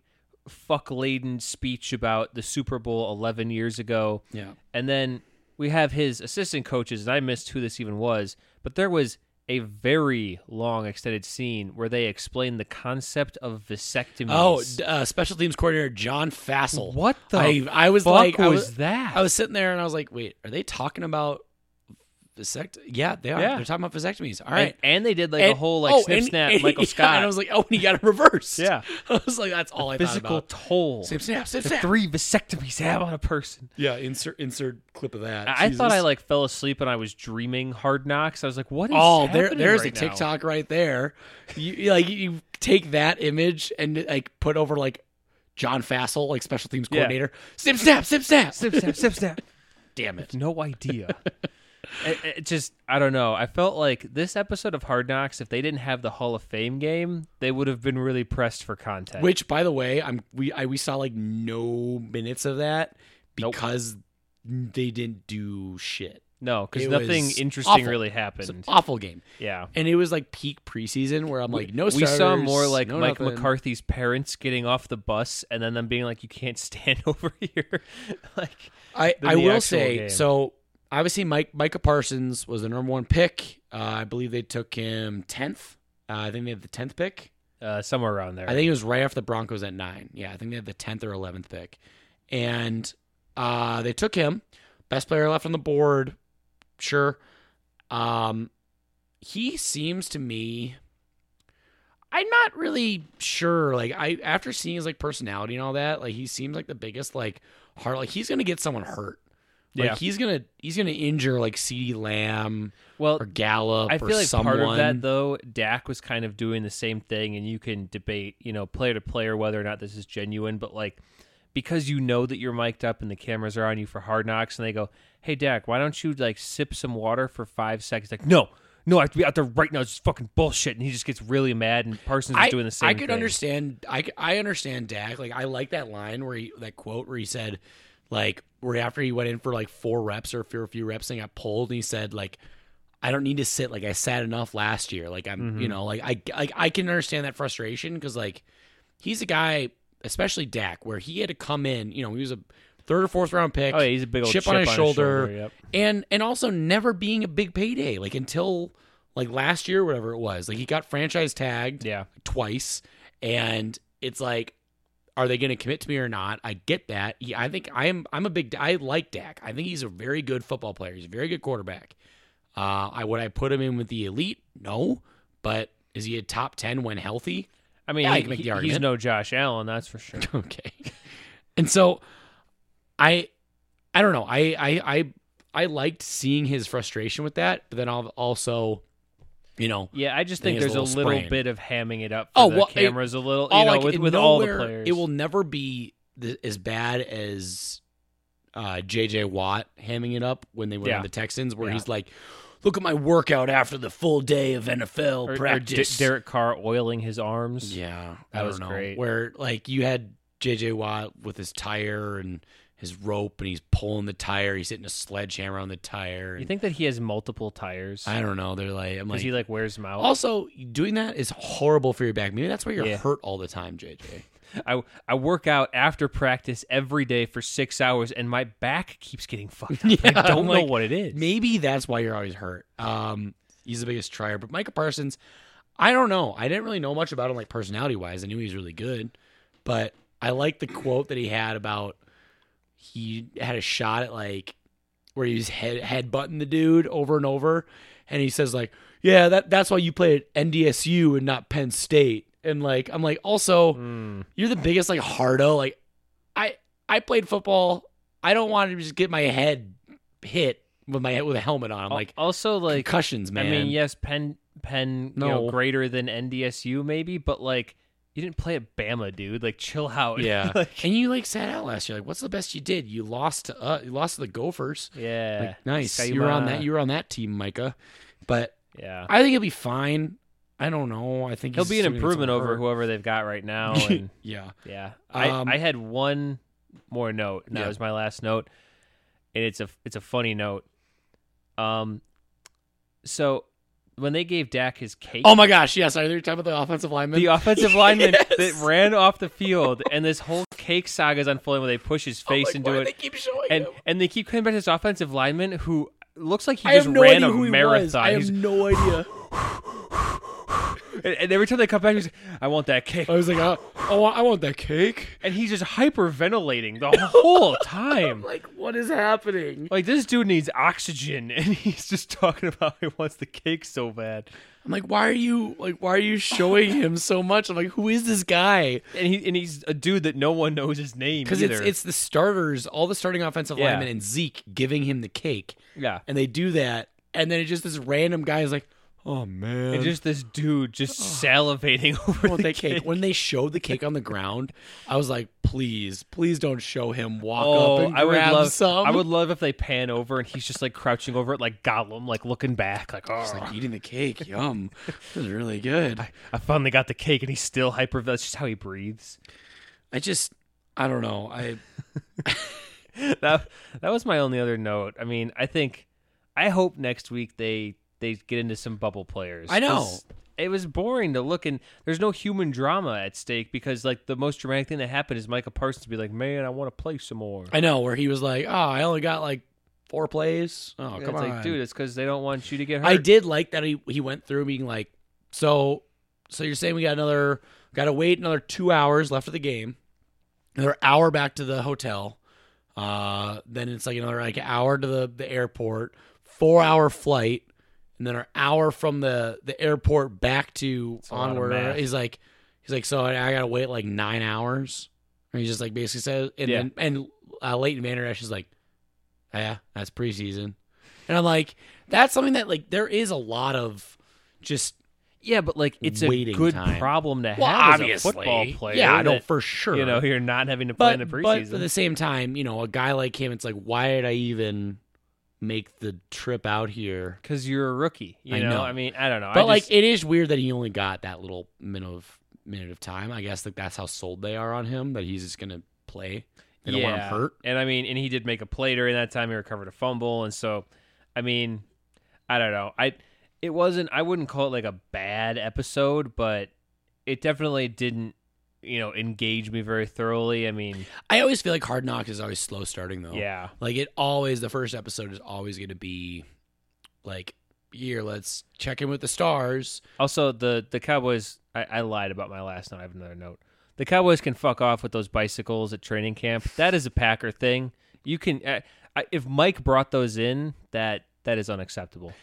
Speaker 2: fuck laden speech about the Super Bowl 11 years ago,
Speaker 1: Yeah.
Speaker 2: and then we have his assistant coaches. And I missed who this even was, but there was a very long extended scene where they explained the concept of vasectomies.
Speaker 1: Oh, uh, special teams coordinator John Fassel.
Speaker 2: what the
Speaker 1: I I was like I
Speaker 2: was,
Speaker 1: was
Speaker 2: that?
Speaker 1: I was sitting there and I was like, wait, are they talking about vasect? Yeah, they are.
Speaker 2: Yeah.
Speaker 1: They're talking about vasectomies. All
Speaker 2: and, and they did like a whole like
Speaker 1: oh,
Speaker 2: snip
Speaker 1: and-
Speaker 2: snap
Speaker 1: and-
Speaker 2: Michael
Speaker 1: yeah,
Speaker 2: Scott
Speaker 1: and I was like, oh, and he got it reversed.
Speaker 2: Yeah.
Speaker 1: I was like, that's all I
Speaker 2: physical
Speaker 1: thought about.
Speaker 2: toll.
Speaker 1: Snip snap, snip
Speaker 2: The
Speaker 1: snap.
Speaker 2: three vasectomies have on a person.
Speaker 1: Yeah, insert insert clip of that.
Speaker 2: I I thought I like fell asleep and I was dreaming Hard Knocks. I was like, "What is
Speaker 1: Oh, there, there's
Speaker 2: right
Speaker 1: a
Speaker 2: now?
Speaker 1: TikTok right there. You, you like you take that image and like put over like John Fassel, like special teams
Speaker 2: Yeah.
Speaker 1: coordinator. Snip snap, snip snap.
Speaker 2: Snip snap, snip snap.
Speaker 1: Damn it.
Speaker 2: No idea. It, it just, I don't know. I felt like this episode of Hard Knocks, if they didn't have the Hall of Fame game, they would have been really pressed for content.
Speaker 1: Which, by the way, I'm we I, we saw like no minutes of that
Speaker 2: Nope.
Speaker 1: because they didn't do shit.
Speaker 2: No, because nothing interesting
Speaker 1: awful.
Speaker 2: really
Speaker 1: It's an
Speaker 2: happened.
Speaker 1: awful game.
Speaker 2: Yeah.
Speaker 1: And it was like peak preseason where I'm like, no
Speaker 2: we
Speaker 1: starters.
Speaker 2: saw more like
Speaker 1: no
Speaker 2: Mike
Speaker 1: nothing.
Speaker 2: McCarthy's parents getting off the bus and then them being like, "You can't stand over here." like,
Speaker 1: I I will say
Speaker 2: game.
Speaker 1: so. Obviously, Mike Micah Parsons was the number one pick. Uh, I believe they took him tenth. Uh, I think they had the tenth pick.
Speaker 2: uh, somewhere around there.
Speaker 1: I think it was right after the Broncos at nine. Yeah, I think they had the tenth or eleventh pick, and uh, they took him, best player left on the board. Sure, um, he seems to me. I'm not really sure. Like I, after seeing his like personality and all that, like he seems like the biggest like heart. Like he's gonna get someone hurt. Like
Speaker 2: Yeah.
Speaker 1: he's gonna he's gonna injure like CeeDee Lamb
Speaker 2: well,
Speaker 1: or Gallup.
Speaker 2: I
Speaker 1: or
Speaker 2: feel like
Speaker 1: someone.
Speaker 2: part of that though, Dak was kind of doing the same thing, and you can debate, you know, player to player whether or not this is genuine, but like because you know that you're mic'd up and the cameras are on you for hard knocks, and they go, "Hey Dak, why don't you like sip some water for five seconds?" Like, no, no, I have to be out there right now. It's just fucking bullshit, and he just gets really mad, and Parsons is doing the same.
Speaker 1: I could
Speaker 2: thing.
Speaker 1: understand. I understand Dak. Like I like that line where he that quote where he said, like where after he went in for like four reps or a few reps and got pulled, and he said like, I don't need to sit. Like I sat enough last year. Like I'm,
Speaker 2: Mm-hmm.
Speaker 1: you know, like I like I can understand that frustration because like he's a guy, especially Dak, where he had to come in. You know, he was a third or fourth round pick.
Speaker 2: Oh, yeah, he's a big old
Speaker 1: chip, on his shoulder,
Speaker 2: yep.
Speaker 1: and and also never being a big payday. Like until like last year, whatever it was. Like he got franchise tagged
Speaker 2: Yeah,
Speaker 1: twice, and it's like, are they going to commit to me or not? I get that. Yeah, I think I am. I'm a big. I like Dak. I think he's a very good football player. He's a very good quarterback. Uh, I would I put him in with the elite? No, but is he a top ten when healthy?
Speaker 2: I mean,
Speaker 1: Yeah, I
Speaker 2: he-
Speaker 1: can make the
Speaker 2: he- he's no Josh Allen, that's for sure.
Speaker 1: okay. And so, I, I don't know. I I I I liked seeing his frustration with that, but then I'll also, you know,
Speaker 2: Yeah, I just
Speaker 1: Think
Speaker 2: there's
Speaker 1: a little sprain.
Speaker 2: bit of hamming it up for
Speaker 1: Oh,
Speaker 2: the
Speaker 1: well, it-
Speaker 2: cameras a little, you know,
Speaker 1: like
Speaker 2: with,
Speaker 1: it-
Speaker 2: with all the players.
Speaker 1: It will never be th- as bad as uh, JJ Watt hamming it up when they were
Speaker 2: Yeah.
Speaker 1: on the Texans, where
Speaker 2: Yeah.
Speaker 1: he's like, "Look at my workout after the full day of NFL
Speaker 2: or, or D-
Speaker 1: practice."
Speaker 2: Derek Carr oiling his arms.
Speaker 1: yeah,
Speaker 2: That
Speaker 1: I
Speaker 2: was
Speaker 1: don't know.
Speaker 2: great.
Speaker 1: Where like you had JJ Watt with his tire and his rope, and he's pulling the tire. He's hitting a sledgehammer on the tire.
Speaker 2: You think that he has multiple tires?
Speaker 1: I don't know. They're like, I'm
Speaker 2: Because
Speaker 1: like,
Speaker 2: he like wears them out.
Speaker 1: also doing that is horrible for your back. Maybe that's why you're
Speaker 2: Yeah.
Speaker 1: hurt all the time, JJ.
Speaker 2: I I work out after practice every day for six hours, and my back keeps getting fucked up. I don't
Speaker 1: I'm
Speaker 2: know
Speaker 1: like,
Speaker 2: what it is.
Speaker 1: Maybe that's why you're always hurt. Um, he's the biggest trier, but Micah Parsons, I don't know. I didn't really know much about him, like personality wise. I knew he was really good, but I like the quote that he had about he had a shot at like where he was head headbutting the dude over and over, and he says like, "Yeah, that that's why you play at NDSU and not Penn State." And like, I'm like, also,
Speaker 2: Mm.
Speaker 1: you're the biggest like hardo. Like, I I played football. I don't want to just get my head hit with my with a helmet on. I'm like
Speaker 2: also like
Speaker 1: concussions, man.
Speaker 2: I mean, yes, Penn Penn, you know,
Speaker 1: No.
Speaker 2: greater than NDSU maybe, but like you didn't play at Bama, dude. Like chill out.
Speaker 1: yeah.
Speaker 2: Like,
Speaker 1: and you like sat out last year. Like, what's the best you did? You lost to uh, you lost to the Gophers.
Speaker 2: yeah.
Speaker 1: Like, nice. You were on that. You were on that team, Micah. But
Speaker 2: yeah.
Speaker 1: I think he'll be fine. I don't know. I think
Speaker 2: He'll be an
Speaker 1: still gonna get
Speaker 2: improvement over whoever they've got right now. And
Speaker 1: yeah.
Speaker 2: yeah, I,
Speaker 1: Um,
Speaker 2: I had one more note. And that was my last note, and it's a it's a funny note. Um, so when they gave Dak his cake,
Speaker 1: Oh my gosh. Yes. Are you talking about the offensive lineman?
Speaker 2: the offensive lineman
Speaker 1: Yes.
Speaker 2: that ran off the field, and this whole cake saga is unfolding where they push his
Speaker 1: oh
Speaker 2: face
Speaker 1: like,
Speaker 2: into
Speaker 1: do
Speaker 2: it,
Speaker 1: They keep showing
Speaker 2: and
Speaker 1: him?
Speaker 2: and they keep coming back to this offensive lineman who looks like he
Speaker 1: I
Speaker 2: just
Speaker 1: no
Speaker 2: ran
Speaker 1: idea
Speaker 2: a
Speaker 1: who he
Speaker 2: marathon.
Speaker 1: was. I
Speaker 2: He's-
Speaker 1: have no idea.
Speaker 2: and, and every time they come back, he's like, "I want that cake,"
Speaker 1: I was like, oh, oh, I want that cake.
Speaker 2: and he's just hyperventilating the whole time.
Speaker 1: Like, what is happening?
Speaker 2: Like this dude needs oxygen, and he's just talking about he wants the cake so bad.
Speaker 1: I'm like, why are you like, why are you showing him so much? I'm like, who is this guy?
Speaker 2: And he and he's a dude that no one knows his name
Speaker 1: Because it's it's the starters, all the starting offensive
Speaker 2: Yeah.
Speaker 1: linemen, and Zeke giving him the cake,
Speaker 2: yeah.
Speaker 1: and they do that, and then it's just this random guy is like, oh man,
Speaker 2: And just this dude just salivating over
Speaker 1: I want
Speaker 2: the
Speaker 1: that cake. When they showed the cake on the ground, I was like, please, please don't show him walk
Speaker 2: Oh,
Speaker 1: up and
Speaker 2: I would
Speaker 1: grab
Speaker 2: love.
Speaker 1: some.
Speaker 2: I would love if they pan over and he's just like crouching over it, like Gollum, like looking back, like oh,
Speaker 1: Just like eating the cake. Yum. This is really good.
Speaker 2: I finally got the cake, and he's still hyper. That's just how he breathes.
Speaker 1: I just, I don't know. I
Speaker 2: that that was my only other note. I mean, I think I hope next week they they get into some bubble players.
Speaker 1: I know.
Speaker 2: It was boring to look and there's no human drama at stake because like the most dramatic thing that happened is Michael Parsons be like, Man, I want to play some more.
Speaker 1: I know where he was like, "Oh, I only got like four plays." Oh,
Speaker 2: And
Speaker 1: come
Speaker 2: it's
Speaker 1: on,
Speaker 2: like, dude, it's because they don't want you to get hurt.
Speaker 1: I did like that he he went through being like, so so you're saying we got another got to wait another two hours left of the game, another hour back to the hotel, uh, then it's like another like hour to the the airport, four hour flight, and then an hour from the the airport back to onward. He's like he's like so I, I got to wait like nine hours. And he just like basically says and
Speaker 2: Yeah.
Speaker 1: then and uh, Leighton Vander Esch is like, yeah, that's preseason. And I'm like, that's something that like there is a lot of just
Speaker 2: Yeah, but like it's a good
Speaker 1: time.
Speaker 2: problem to have
Speaker 1: well,
Speaker 2: as a football player.
Speaker 1: Yeah, I
Speaker 2: know
Speaker 1: for sure.
Speaker 2: You know, you're not having to play
Speaker 1: but,
Speaker 2: in the preseason.
Speaker 1: but at the same time, you know, a guy like him, it's like, why did I even make the trip out here?
Speaker 2: because you're a rookie. You
Speaker 1: I
Speaker 2: know?
Speaker 1: know.
Speaker 2: I mean, I don't know.
Speaker 1: But
Speaker 2: I
Speaker 1: like,
Speaker 2: just-
Speaker 1: it is weird that he only got that little minute of minute of time. I guess like that's how sold they are on him that he's just gonna play. They don't want him hurt.
Speaker 2: And I mean, and he did make a play during that time. He recovered a fumble, and so, I mean, I don't know. I it wasn't. I wouldn't call it like a bad episode, but it definitely didn't, you know, engage me very thoroughly. I mean,
Speaker 1: I always feel like Hard Knocks is always slow starting though.
Speaker 2: yeah,
Speaker 1: Like it always the first episode is always going to be like here let's check in with the stars.
Speaker 2: Also, the the Cowboys. I, I lied about my last note. I have another note. The Cowboys can fuck off with those bicycles at training camp. That is a Packer thing. You can. Uh, I, if Mike brought those in, that that is unacceptable.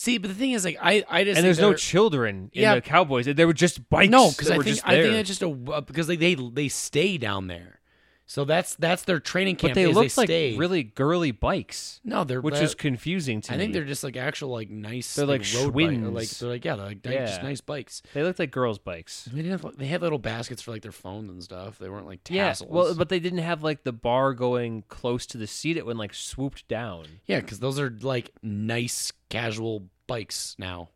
Speaker 1: See, but the thing is like I I just
Speaker 2: and there's no children in
Speaker 1: Yeah.
Speaker 2: the Cowboys. They were just bikes.
Speaker 1: no because I think I think that's just a uh, because they they they stay down there. So that's that's their training camp.
Speaker 2: but they look like
Speaker 1: stay.
Speaker 2: really girly bikes,
Speaker 1: no, they're
Speaker 2: which
Speaker 1: but
Speaker 2: is confusing to
Speaker 1: I
Speaker 2: me.
Speaker 1: I think they're just like actual like nice.
Speaker 2: They're like
Speaker 1: road bike- or,
Speaker 2: Schwinn's.
Speaker 1: like they're like yeah, they're like they're just nice bikes.
Speaker 2: they looked like girls' bikes.
Speaker 1: They didn't have they had little baskets for like their phones and stuff. They weren't like
Speaker 2: Yeah,
Speaker 1: tassels.
Speaker 2: well, but they didn't have like the bar going close to the seat. It went like swooped down.
Speaker 1: Yeah, because those are like nice casual bikes now.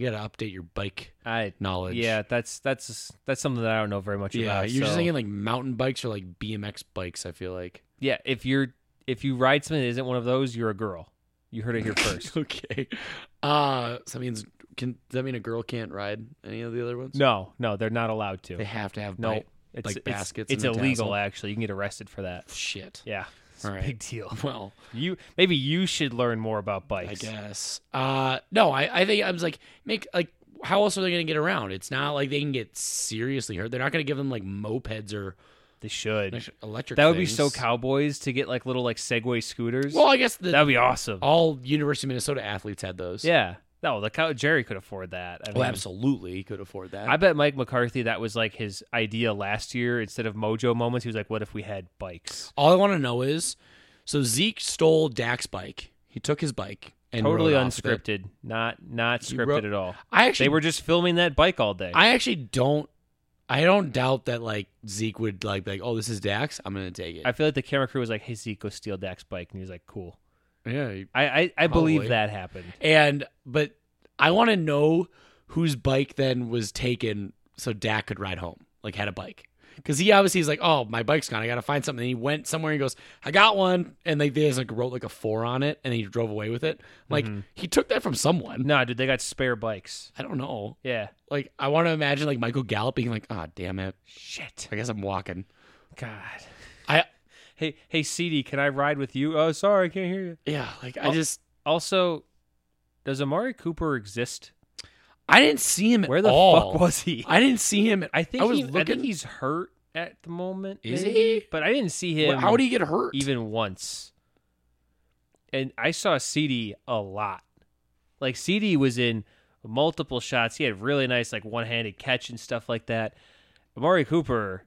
Speaker 1: You got to update your bike
Speaker 2: I
Speaker 1: knowledge.
Speaker 2: yeah, that's that's that's something that I don't know very much
Speaker 1: yeah.
Speaker 2: about.
Speaker 1: You're just
Speaker 2: so-
Speaker 1: thinking like mountain bikes or like BMX bikes. I feel like.
Speaker 2: yeah. If you're if you ride something that isn't one of those, you're a girl. You heard it here first.
Speaker 1: okay. Uh, so that means can does that mean a girl can't ride any of the other ones?
Speaker 2: no, no, they're not allowed to.
Speaker 1: They have to have
Speaker 2: no,
Speaker 1: bike-
Speaker 2: it's
Speaker 1: like
Speaker 2: it's-
Speaker 1: baskets
Speaker 2: It's, illegal.
Speaker 1: tassel?
Speaker 2: Actually, you can get arrested for that.
Speaker 1: Shit.
Speaker 2: Yeah, it's
Speaker 1: All
Speaker 2: a
Speaker 1: right.
Speaker 2: big deal.
Speaker 1: Well,
Speaker 2: You maybe you should learn more about bikes.
Speaker 1: I guess. Uh, no, I, I think I was like, make like, how else are they going to get around? It's not like they can get seriously hurt. They're not going to give them like mopeds or
Speaker 2: They should.
Speaker 1: electric.
Speaker 2: That would be so cowboys to get like little like Segway scooters.
Speaker 1: Well, I guess the,
Speaker 2: that would be awesome.
Speaker 1: all University of Minnesota athletes had those.
Speaker 2: Yeah. No, the cow- Jerry could afford that. I
Speaker 1: Well,
Speaker 2: mean,
Speaker 1: absolutely, he could afford that.
Speaker 2: I bet Mike McCarthy that was like his idea last year. Instead of mojo moments, he was like, "What if we had bikes?"
Speaker 1: all I want to know is, so Zeke stole Dak's bike. He took his bike and
Speaker 2: totally
Speaker 1: rode off it.
Speaker 2: unscripted, not not scripted
Speaker 1: wrote-
Speaker 2: at all.
Speaker 1: I actually,
Speaker 2: They were just filming that bike all day.
Speaker 1: I actually don't. I don't doubt that like Zeke would like be like, oh, this is Dak's. I'm gonna take it.
Speaker 2: I feel like the camera crew was like, "Hey Zeke, go steal Dax's bike," and he was like, "Cool."
Speaker 1: Yeah, he-
Speaker 2: I I, I believe that happened.
Speaker 1: And but I want to know whose bike then was taken so Dak could ride home, like had a bike. Because he obviously is like, oh, my bike's gone. I got to find something. And he went somewhere and he goes, I got one. And like, they just like wrote like a four on it and then he drove away with it. Like, he took that from someone.
Speaker 2: No, dude, they got spare bikes.
Speaker 1: I don't know.
Speaker 2: Yeah.
Speaker 1: Like, I want to imagine like Michael Gallup being like, ah, damn it.
Speaker 2: Shit.
Speaker 1: I guess I'm walking.
Speaker 2: God.
Speaker 1: I,
Speaker 2: Hey, hey, CeeDee, can I ride with you? Oh, sorry, I can't hear you.
Speaker 1: yeah, like, I
Speaker 2: Oh.
Speaker 1: just,
Speaker 2: Also, does Amari Cooper exist?
Speaker 1: I didn't see him at
Speaker 2: Where the
Speaker 1: all.
Speaker 2: fuck was he?
Speaker 1: I didn't see him at
Speaker 2: I think
Speaker 1: I was
Speaker 2: he, I
Speaker 1: looking.
Speaker 2: think he's hurt at the moment.
Speaker 1: Is
Speaker 2: maybe,
Speaker 1: he?
Speaker 2: But I didn't see him.
Speaker 1: How did he get hurt?
Speaker 2: even once? And I saw CeeDee a lot. Like CeeDee was in multiple shots. He had really nice like one-handed catch and stuff like that. Amari Cooper,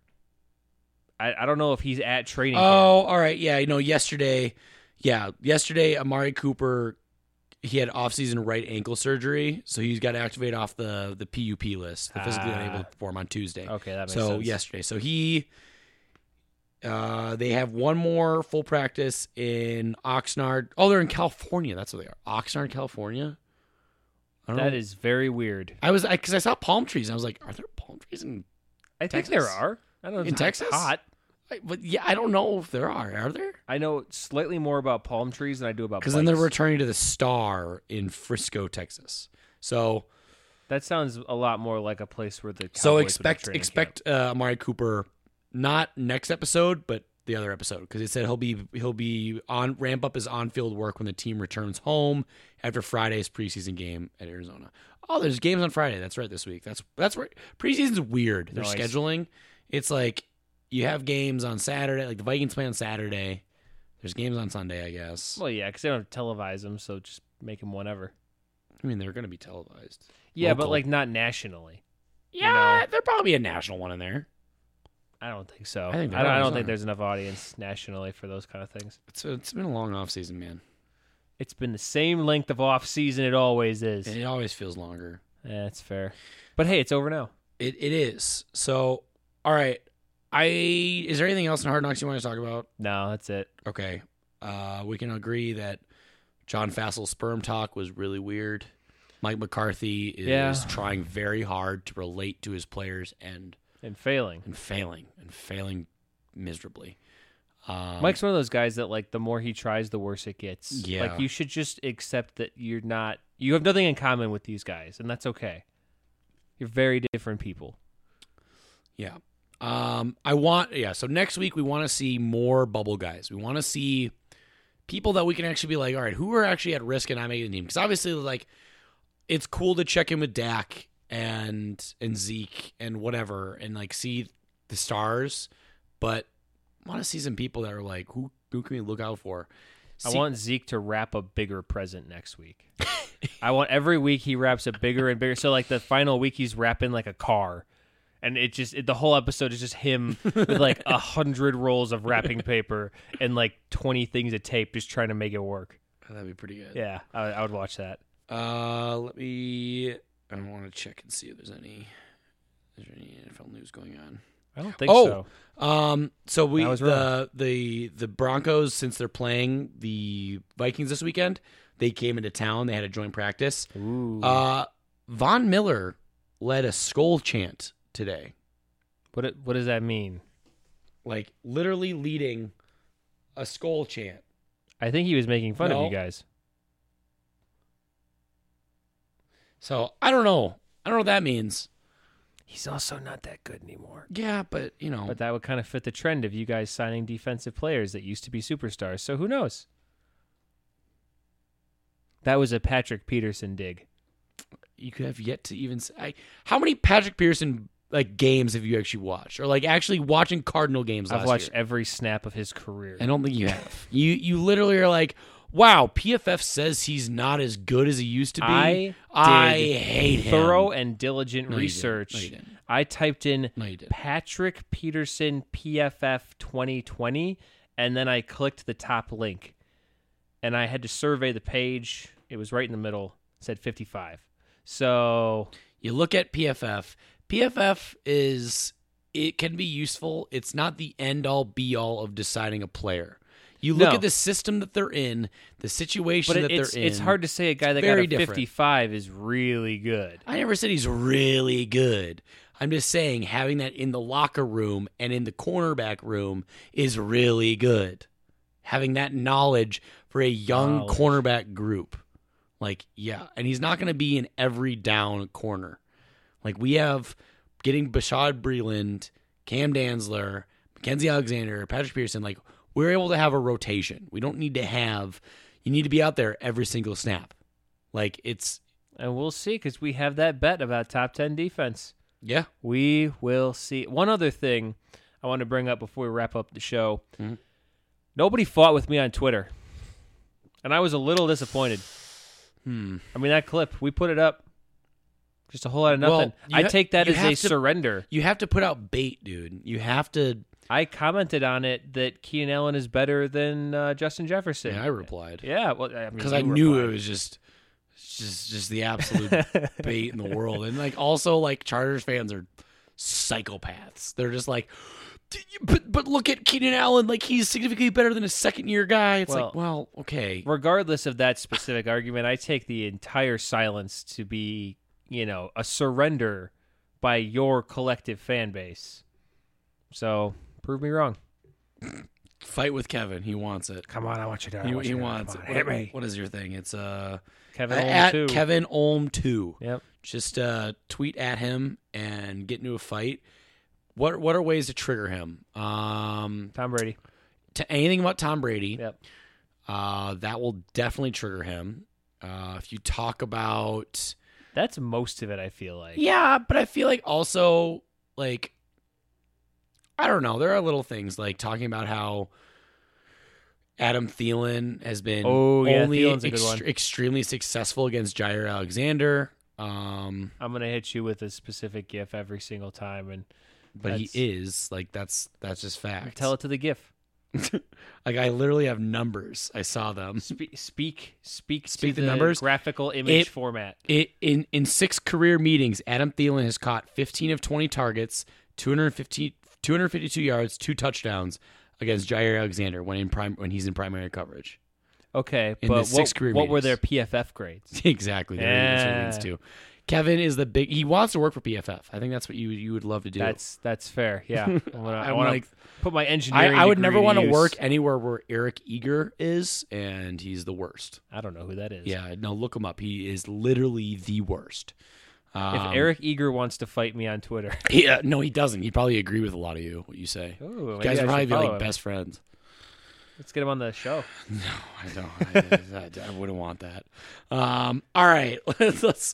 Speaker 2: I, I don't know if he's at training. camp.
Speaker 1: Oh, all right. Yeah, you know, yesterday, yeah, yesterday, Amari Cooper, he had off-season right ankle surgery, so he's got to activate off the the PUP list, the physically
Speaker 2: Ah.
Speaker 1: unable to perform on Tuesday.
Speaker 2: Okay, that makes sense.
Speaker 1: so
Speaker 2: sense.
Speaker 1: yesterday, so he, uh, they have one more full practice in Oxnard. Oh, they're in California. That's what they are. Oxnard, California. I don't
Speaker 2: That
Speaker 1: know.
Speaker 2: is very weird.
Speaker 1: I was because I, saw palm trees. And I was like, are there palm trees in?
Speaker 2: I think there are. I don't know
Speaker 1: In Texas?
Speaker 2: hot.
Speaker 1: But yeah, I don't know if there are. Are there?
Speaker 2: I know slightly more about palm trees than I do about
Speaker 1: because then they're
Speaker 2: bikes.
Speaker 1: returning to the Star in Frisco, Texas. So
Speaker 2: that sounds a lot more like a place where the
Speaker 1: so
Speaker 2: Cowboys would have
Speaker 1: expect
Speaker 2: training
Speaker 1: expect uh, Amari Cooper not next episode, but the other episode because it said he'll be he'll be on ramp up his on field work when the team returns home after Friday's preseason game at Arizona. Oh, there's games on Friday. That's right this week. That's that's right. Preseason's weird. Their
Speaker 2: Nice.
Speaker 1: scheduling. It's like you have games on Saturday, like the Vikings play on Saturday. There's games on Sunday, I guess.
Speaker 2: Well, yeah, because they don't televise them, so just make them whenever.
Speaker 1: I mean, they're going to be televised.
Speaker 2: Yeah, but like not nationally.
Speaker 1: Yeah,
Speaker 2: know.
Speaker 1: there'll probably be a national one in there.
Speaker 2: I don't think so.
Speaker 1: I think
Speaker 2: I don't, I don't think there's enough audience nationally for those kind of things.
Speaker 1: It's it's been a long off season, man.
Speaker 2: It's been the same length of off season it always is.
Speaker 1: And it always feels longer.
Speaker 2: Yeah, that's fair. But hey, it's over now.
Speaker 1: It it is. So, all right. I is there anything else in Hard Knocks you want to talk about?
Speaker 2: No, that's it.
Speaker 1: Okay. Uh, we can agree that John Fassel's sperm talk was really weird. Mike McCarthy is
Speaker 2: Yeah.
Speaker 1: trying very hard to relate to his players and
Speaker 2: And failing.
Speaker 1: and failing and failing miserably. Um,
Speaker 2: Mike's one of those guys that like the more he tries, the worse it gets.
Speaker 1: Yeah.
Speaker 2: Like you should just accept that you're not you have nothing in common with these guys, and that's okay. You're very different people.
Speaker 1: Yeah. Um, I want yeah. So next week we want to see more bubble guys. We want to see people that we can actually be like, all right, who are actually at risk and not making the team? Because obviously, like, it's cool to check in with Dak and and Zeke and whatever, and like see the stars, but I want to see some people that are like, who who can we look out for?
Speaker 2: I
Speaker 1: See-
Speaker 2: want Zeke to wrap a bigger present next week. I want every week he wraps a bigger and bigger. So like the final week he's wrapping like a car, and it just it, the whole episode is just him with like a hundred rolls of wrapping paper and like twenty things of tape, just trying to make it work.
Speaker 1: Oh, that'd be pretty good.
Speaker 2: Yeah, I, I would watch that.
Speaker 1: Uh, let me. I want to check and see if there's any. Is there any NFL news going on?
Speaker 2: I don't think
Speaker 1: Oh,
Speaker 2: so.
Speaker 1: Um, so we the the the Broncos since they're playing the Vikings this weekend, they came into town. They had a joint practice.
Speaker 2: Ooh.
Speaker 1: Uh, Von Miller led a skull chant today,
Speaker 2: what what does that mean?
Speaker 1: like literally leading a skull chant.
Speaker 2: I think he was making fun of you guys.
Speaker 1: So I don't know. I don't know what that means.
Speaker 2: He's also not that good anymore.
Speaker 1: Yeah, but you know,
Speaker 2: But that would kind of fit the trend of you guys signing defensive players that used to be superstars. So who knows? That was a Patrick Peterson dig.
Speaker 1: you could have yet to even. Say, I, how many Patrick Peterson like games have you actually watched, or like actually watching Cardinal games?
Speaker 2: I've watched
Speaker 1: year?
Speaker 2: every snap of his career.
Speaker 1: I don't think you have. you you literally are like, wow. PFF says he's not as good as he used to be.
Speaker 2: I
Speaker 1: I hate him.
Speaker 2: thorough and diligent
Speaker 1: No,
Speaker 2: research.
Speaker 1: No.
Speaker 2: I typed in
Speaker 1: No.
Speaker 2: Patrick Peterson PFF 2020, and then I clicked the top link, and I had to survey the page. It was right in the middle. It said 55. So
Speaker 1: You look at PFF. PFF is it can be useful. It's not the end all be all of deciding a player. You look
Speaker 2: No.
Speaker 1: at the system that they're in, the situation
Speaker 2: But
Speaker 1: that
Speaker 2: it, it's
Speaker 1: they're in.
Speaker 2: it's hard to say a guy that got a
Speaker 1: different.
Speaker 2: 55 is really good.
Speaker 1: I never said he's really good. I'm just saying having that in the locker room and in the cornerback room is really good. Having that knowledge for a young
Speaker 2: Knowledge.
Speaker 1: cornerback group. Like, yeah. And he's not going to be in every down corner. Like, we have getting Bashaud Breeland, Cam Dantzler, Mackensie Alexander, Patrick Peterson. Like, we're able to have a rotation. We don't need to have, you need to be out there every single snap. Like, it's,
Speaker 2: And we'll see because we have that bet about top 10 defense.
Speaker 1: yeah.
Speaker 2: We will see. One other thing I want to bring up before we wrap up the show
Speaker 1: Mhm.
Speaker 2: nobody fought with me on Twitter. And I was a little disappointed.
Speaker 1: Hmm.
Speaker 2: I mean, that clip, we put it up. Just a whole lot of nothing.
Speaker 1: you
Speaker 2: I
Speaker 1: ha-
Speaker 2: take that as a
Speaker 1: to-
Speaker 2: surrender.
Speaker 1: You have to put out bait, dude. You have to.
Speaker 2: I commented on it that Keenan Allen is better than uh, Justin Jefferson.
Speaker 1: Yeah, I replied
Speaker 2: Yeah, well, I mean,
Speaker 1: because I knew
Speaker 2: replied.
Speaker 1: it was just, just, just the absolute bait in the world, and like also like Chargers fans are psychopaths. They're just like, but but look at Keenan Allen, like he's significantly better than a second year guy. It's like, well, okay,
Speaker 2: regardless of that specific argument, I take the entire silence to be, you know, a surrender by your collective fan base. So prove me wrong.
Speaker 1: Fight with Kevin. He wants it.
Speaker 2: Come on, I want you to. I
Speaker 1: He,
Speaker 2: want
Speaker 1: he
Speaker 2: you to.
Speaker 1: wants
Speaker 2: Come
Speaker 1: it. What,
Speaker 2: hit me.
Speaker 1: what is your thing? It's uh
Speaker 2: Kevin Olm
Speaker 1: at
Speaker 2: too.
Speaker 1: Kevin Olm two.
Speaker 2: Yep.
Speaker 1: Just uh, tweet at him and get into a fight. What what are ways to trigger him? Um,
Speaker 2: Tom Brady.
Speaker 1: to anything about Tom Brady,
Speaker 2: Yep.
Speaker 1: uh, that will definitely trigger him. Uh, if you talk about
Speaker 2: That's most of it. I feel like.
Speaker 1: yeah, but I feel like also like I don't know. There are little things like talking about how Adam Thielen has been
Speaker 2: Oh, yeah,
Speaker 1: only
Speaker 2: Thielen's a good one.
Speaker 1: extremely successful against Jaire Alexander. Um,
Speaker 2: I'm gonna hit you with a specific GIF every single time, and
Speaker 1: but he is like that's that's just fact.
Speaker 2: tell it to the GIF.
Speaker 1: like I literally have numbers. I saw them.
Speaker 2: Speak, speak, speak,
Speaker 1: Speak
Speaker 2: to
Speaker 1: the numbers?
Speaker 2: Graphical image
Speaker 1: It-
Speaker 2: format.
Speaker 1: It, in in six career meetings, Adam Thielen has caught 15 of 20 targets, 250, 252 yards, two touchdowns against Jaire Alexander when in prime when he's in primary coverage.
Speaker 2: Okay,
Speaker 1: in the
Speaker 2: but what, what were their. PFF grades?
Speaker 1: exactly. That's what it leads
Speaker 2: Yeah.
Speaker 1: to. Kevin is the big. He wants to work for PFF. I think that's what you you would love to do.
Speaker 2: That's that's fair. Yeah, I I
Speaker 1: I'm
Speaker 2: wanna
Speaker 1: like-
Speaker 2: put my
Speaker 1: I,
Speaker 2: engineering.
Speaker 1: I would never want to work anywhere where Eric Eager is, and he's the worst.
Speaker 2: I don't know who that is.
Speaker 1: Yeah, no, look him up. He is literally the worst.
Speaker 2: If
Speaker 1: Um,
Speaker 2: Eric Eager wants to fight me on Twitter,
Speaker 1: Yeah, no, he doesn't. He'd probably agree with a lot of you what you say.
Speaker 2: Ooh,
Speaker 1: You guys
Speaker 2: I
Speaker 1: would probably be like
Speaker 2: him.
Speaker 1: best friends.
Speaker 2: Let's get him on the show.
Speaker 1: No, I don't. I, I, I wouldn't want that. Um, all right, let's, let's.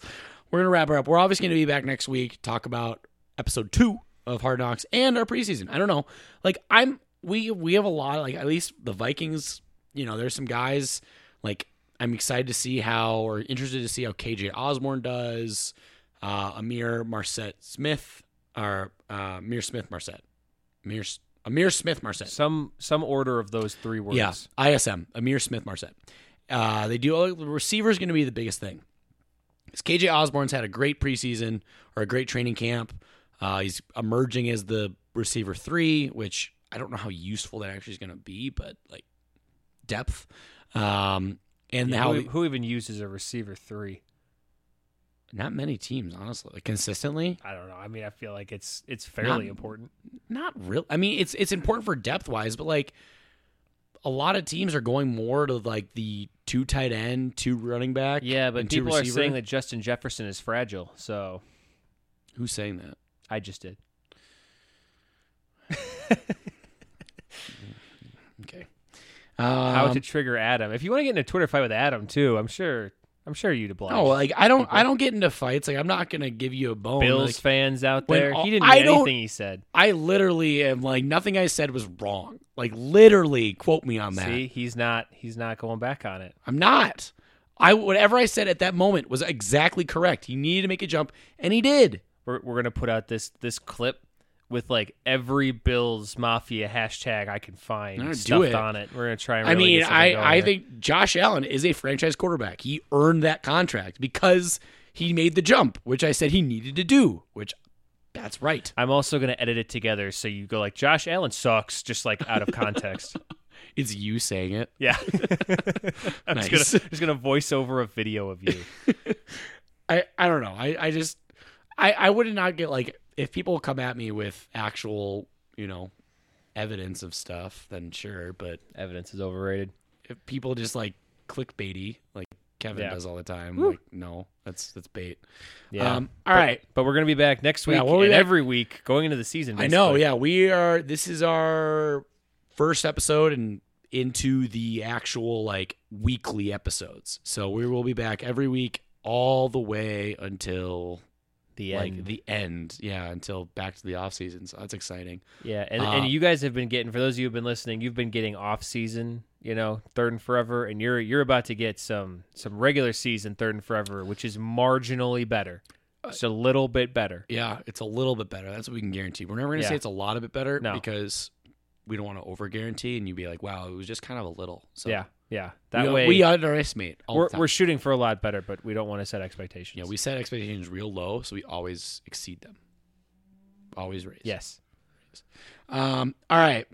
Speaker 1: We're gonna wrap her up. We're obviously gonna be back next week. Talk about episode two of Hard Knocks and our preseason. I don't know. Like I'm. We we have a lot. Like at least the Vikings. You know, there's some guys. Like I'm excited to see how or interested to see how KJ Osborn does. Uh, Ihmir Marsette Smith or uh, Ihmir Smith Marsette. Ihmir Ihmir Smith Marsette.
Speaker 2: Some some order of those three words.
Speaker 1: Yeah, ISM, Ihmir Smith Marsette. Uh, they do. The receiver is going to be the biggest thing. 'Cause KJ Osborn's had a great preseason or a great training camp. Uh, he's emerging as the receiver three, which I don't know how useful that actually is going to be, but like depth. Um, and
Speaker 2: Yeah,
Speaker 1: how
Speaker 2: who, who even uses a receiver three?
Speaker 1: not many teams, honestly, like consistently.
Speaker 2: I don't know. I mean, I feel like it's it's fairly
Speaker 1: Not-
Speaker 2: important.
Speaker 1: Not real. I mean, it's it's important for depth wise, but like a lot of teams are going more to like the two tight end, two running back.
Speaker 2: Yeah, but
Speaker 1: and two
Speaker 2: people are saying that Justin Jefferson is fragile. So
Speaker 1: Who's saying that?
Speaker 2: I just did.
Speaker 1: Okay.
Speaker 2: How
Speaker 1: Um,
Speaker 2: to trigger Adam? If you want to get in a Twitter fight with Adam too, I'm sure. I'm sure you'd oblige.
Speaker 1: no, like I don't, I don't get into fights. Like I'm not gonna give you a bone.
Speaker 2: Bills
Speaker 1: Like,
Speaker 2: fans out there,
Speaker 1: all-
Speaker 2: he didn't
Speaker 1: I
Speaker 2: mean
Speaker 1: don't-
Speaker 2: anything he said.
Speaker 1: I literally am like nothing I said was wrong. Like literally, quote me on that.
Speaker 2: See, he's not. He's not going back on it.
Speaker 1: I'm not. I whatever I said at that moment was exactly correct. He needed to make a jump, and he did.
Speaker 2: We're we're gonna put out this this clip with like every Bills Mafia hashtag I can find
Speaker 1: No,
Speaker 2: stuffed on it. We're gonna try. And
Speaker 1: I mean, I I
Speaker 2: here.
Speaker 1: think Josh Allen is a franchise quarterback. He earned that contract because he made the jump, which I said he needed to do. Which that's right.
Speaker 2: I'm also gonna edit it together so you go like Josh Allen sucks, just like out of context.
Speaker 1: It's you saying it.
Speaker 2: yeah, I'm
Speaker 1: Nice.
Speaker 2: just gonna just gonna voice over a video of you.
Speaker 1: I, I don't know. I, I just I, I would not get like if people come at me with actual, you know, evidence of stuff, then sure. But
Speaker 2: Evidence is overrated.
Speaker 1: if people just like clickbaity, like Kevin
Speaker 2: Yeah.
Speaker 1: does all the time,
Speaker 2: Woo.
Speaker 1: like no, that's that's bait.
Speaker 2: Yeah.
Speaker 1: Um, all right.
Speaker 2: But we're gonna be back next week
Speaker 1: Yeah, we'll
Speaker 2: and
Speaker 1: back-
Speaker 2: every week going into the season.
Speaker 1: I know, yeah. We are this is our first episode and into the actual like weekly episodes. So we will be back every week all the way until
Speaker 2: The
Speaker 1: like
Speaker 2: end.
Speaker 1: the end. Yeah, until back to the off season. So that's exciting.
Speaker 2: Yeah, and,
Speaker 1: Uh,
Speaker 2: and you guys have been getting for those of you who've been listening, you've been getting off season, you know, third and forever, and you're you're about to get some some regular season third and forever, which is marginally better.
Speaker 1: Uh,
Speaker 2: Just a little bit better.
Speaker 1: Yeah, it's a little bit better. That's what we can guarantee. We're never going to
Speaker 2: Yeah.
Speaker 1: say it's a lot of bit better
Speaker 2: No.
Speaker 1: because we don't want to over guarantee and you'd be like, wow, it was just kind of a little. So
Speaker 2: yeah, yeah. That
Speaker 1: we,
Speaker 2: way
Speaker 1: we underestimate all
Speaker 2: we're
Speaker 1: the time.
Speaker 2: we're shooting for a lot better, but we don't want to set expectations.
Speaker 1: yeah, we set expectations real low, so we always exceed them. Always raise.
Speaker 2: yes.
Speaker 1: Um, all right.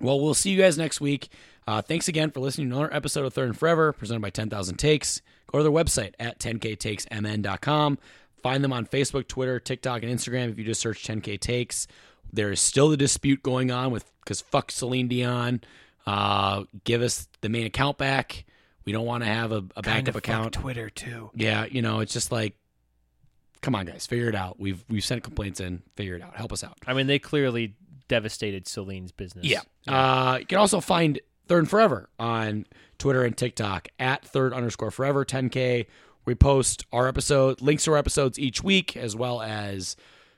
Speaker 1: Well, we'll see you guys next week. Uh, thanks again for listening to another episode of Third and Forever, presented by 10,000 Takes. Go to their website at 10ktakesmn.com. Find them on Facebook, Twitter, TikTok, and Instagram if you just search 10k Takes. There is still the dispute going on with because fuck Celine Dion. Uh, give us the main account back. We don't want to have a, a backup account.
Speaker 2: Twitter too.
Speaker 1: Yeah, you know, it's just like, come on, guys, figure it out. We've we've sent complaints in. Figure it out. Help us out.
Speaker 2: I mean, they clearly devastated Celine's business.
Speaker 1: Yeah. Uh, you can also find Third and Forever on Twitter and TikTok at third underscore forever 10K. We post our episode, links to our episodes each week, as well as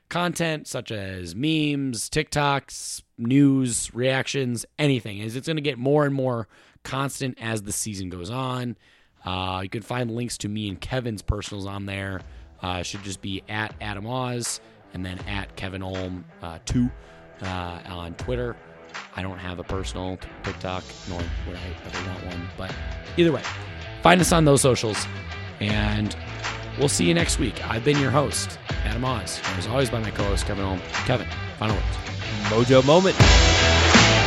Speaker 1: content such as memes, TikToks, news, reactions, anything. Is it's going to get more and more constant as the season goes on. Uh, you can find links to me and Kevin's personals on there. Uh, should just be at Adam Oz and then at Kevin Olm uh, two uh, on Twitter. I don't have a personal TikTok, nor would I ever want one. But either way, find us on those socials, and we'll see you next week. I've been your host, Adam Oz. And as always, by my co-host Kevin Olm. Kevin, final words.
Speaker 2: Mojo moment.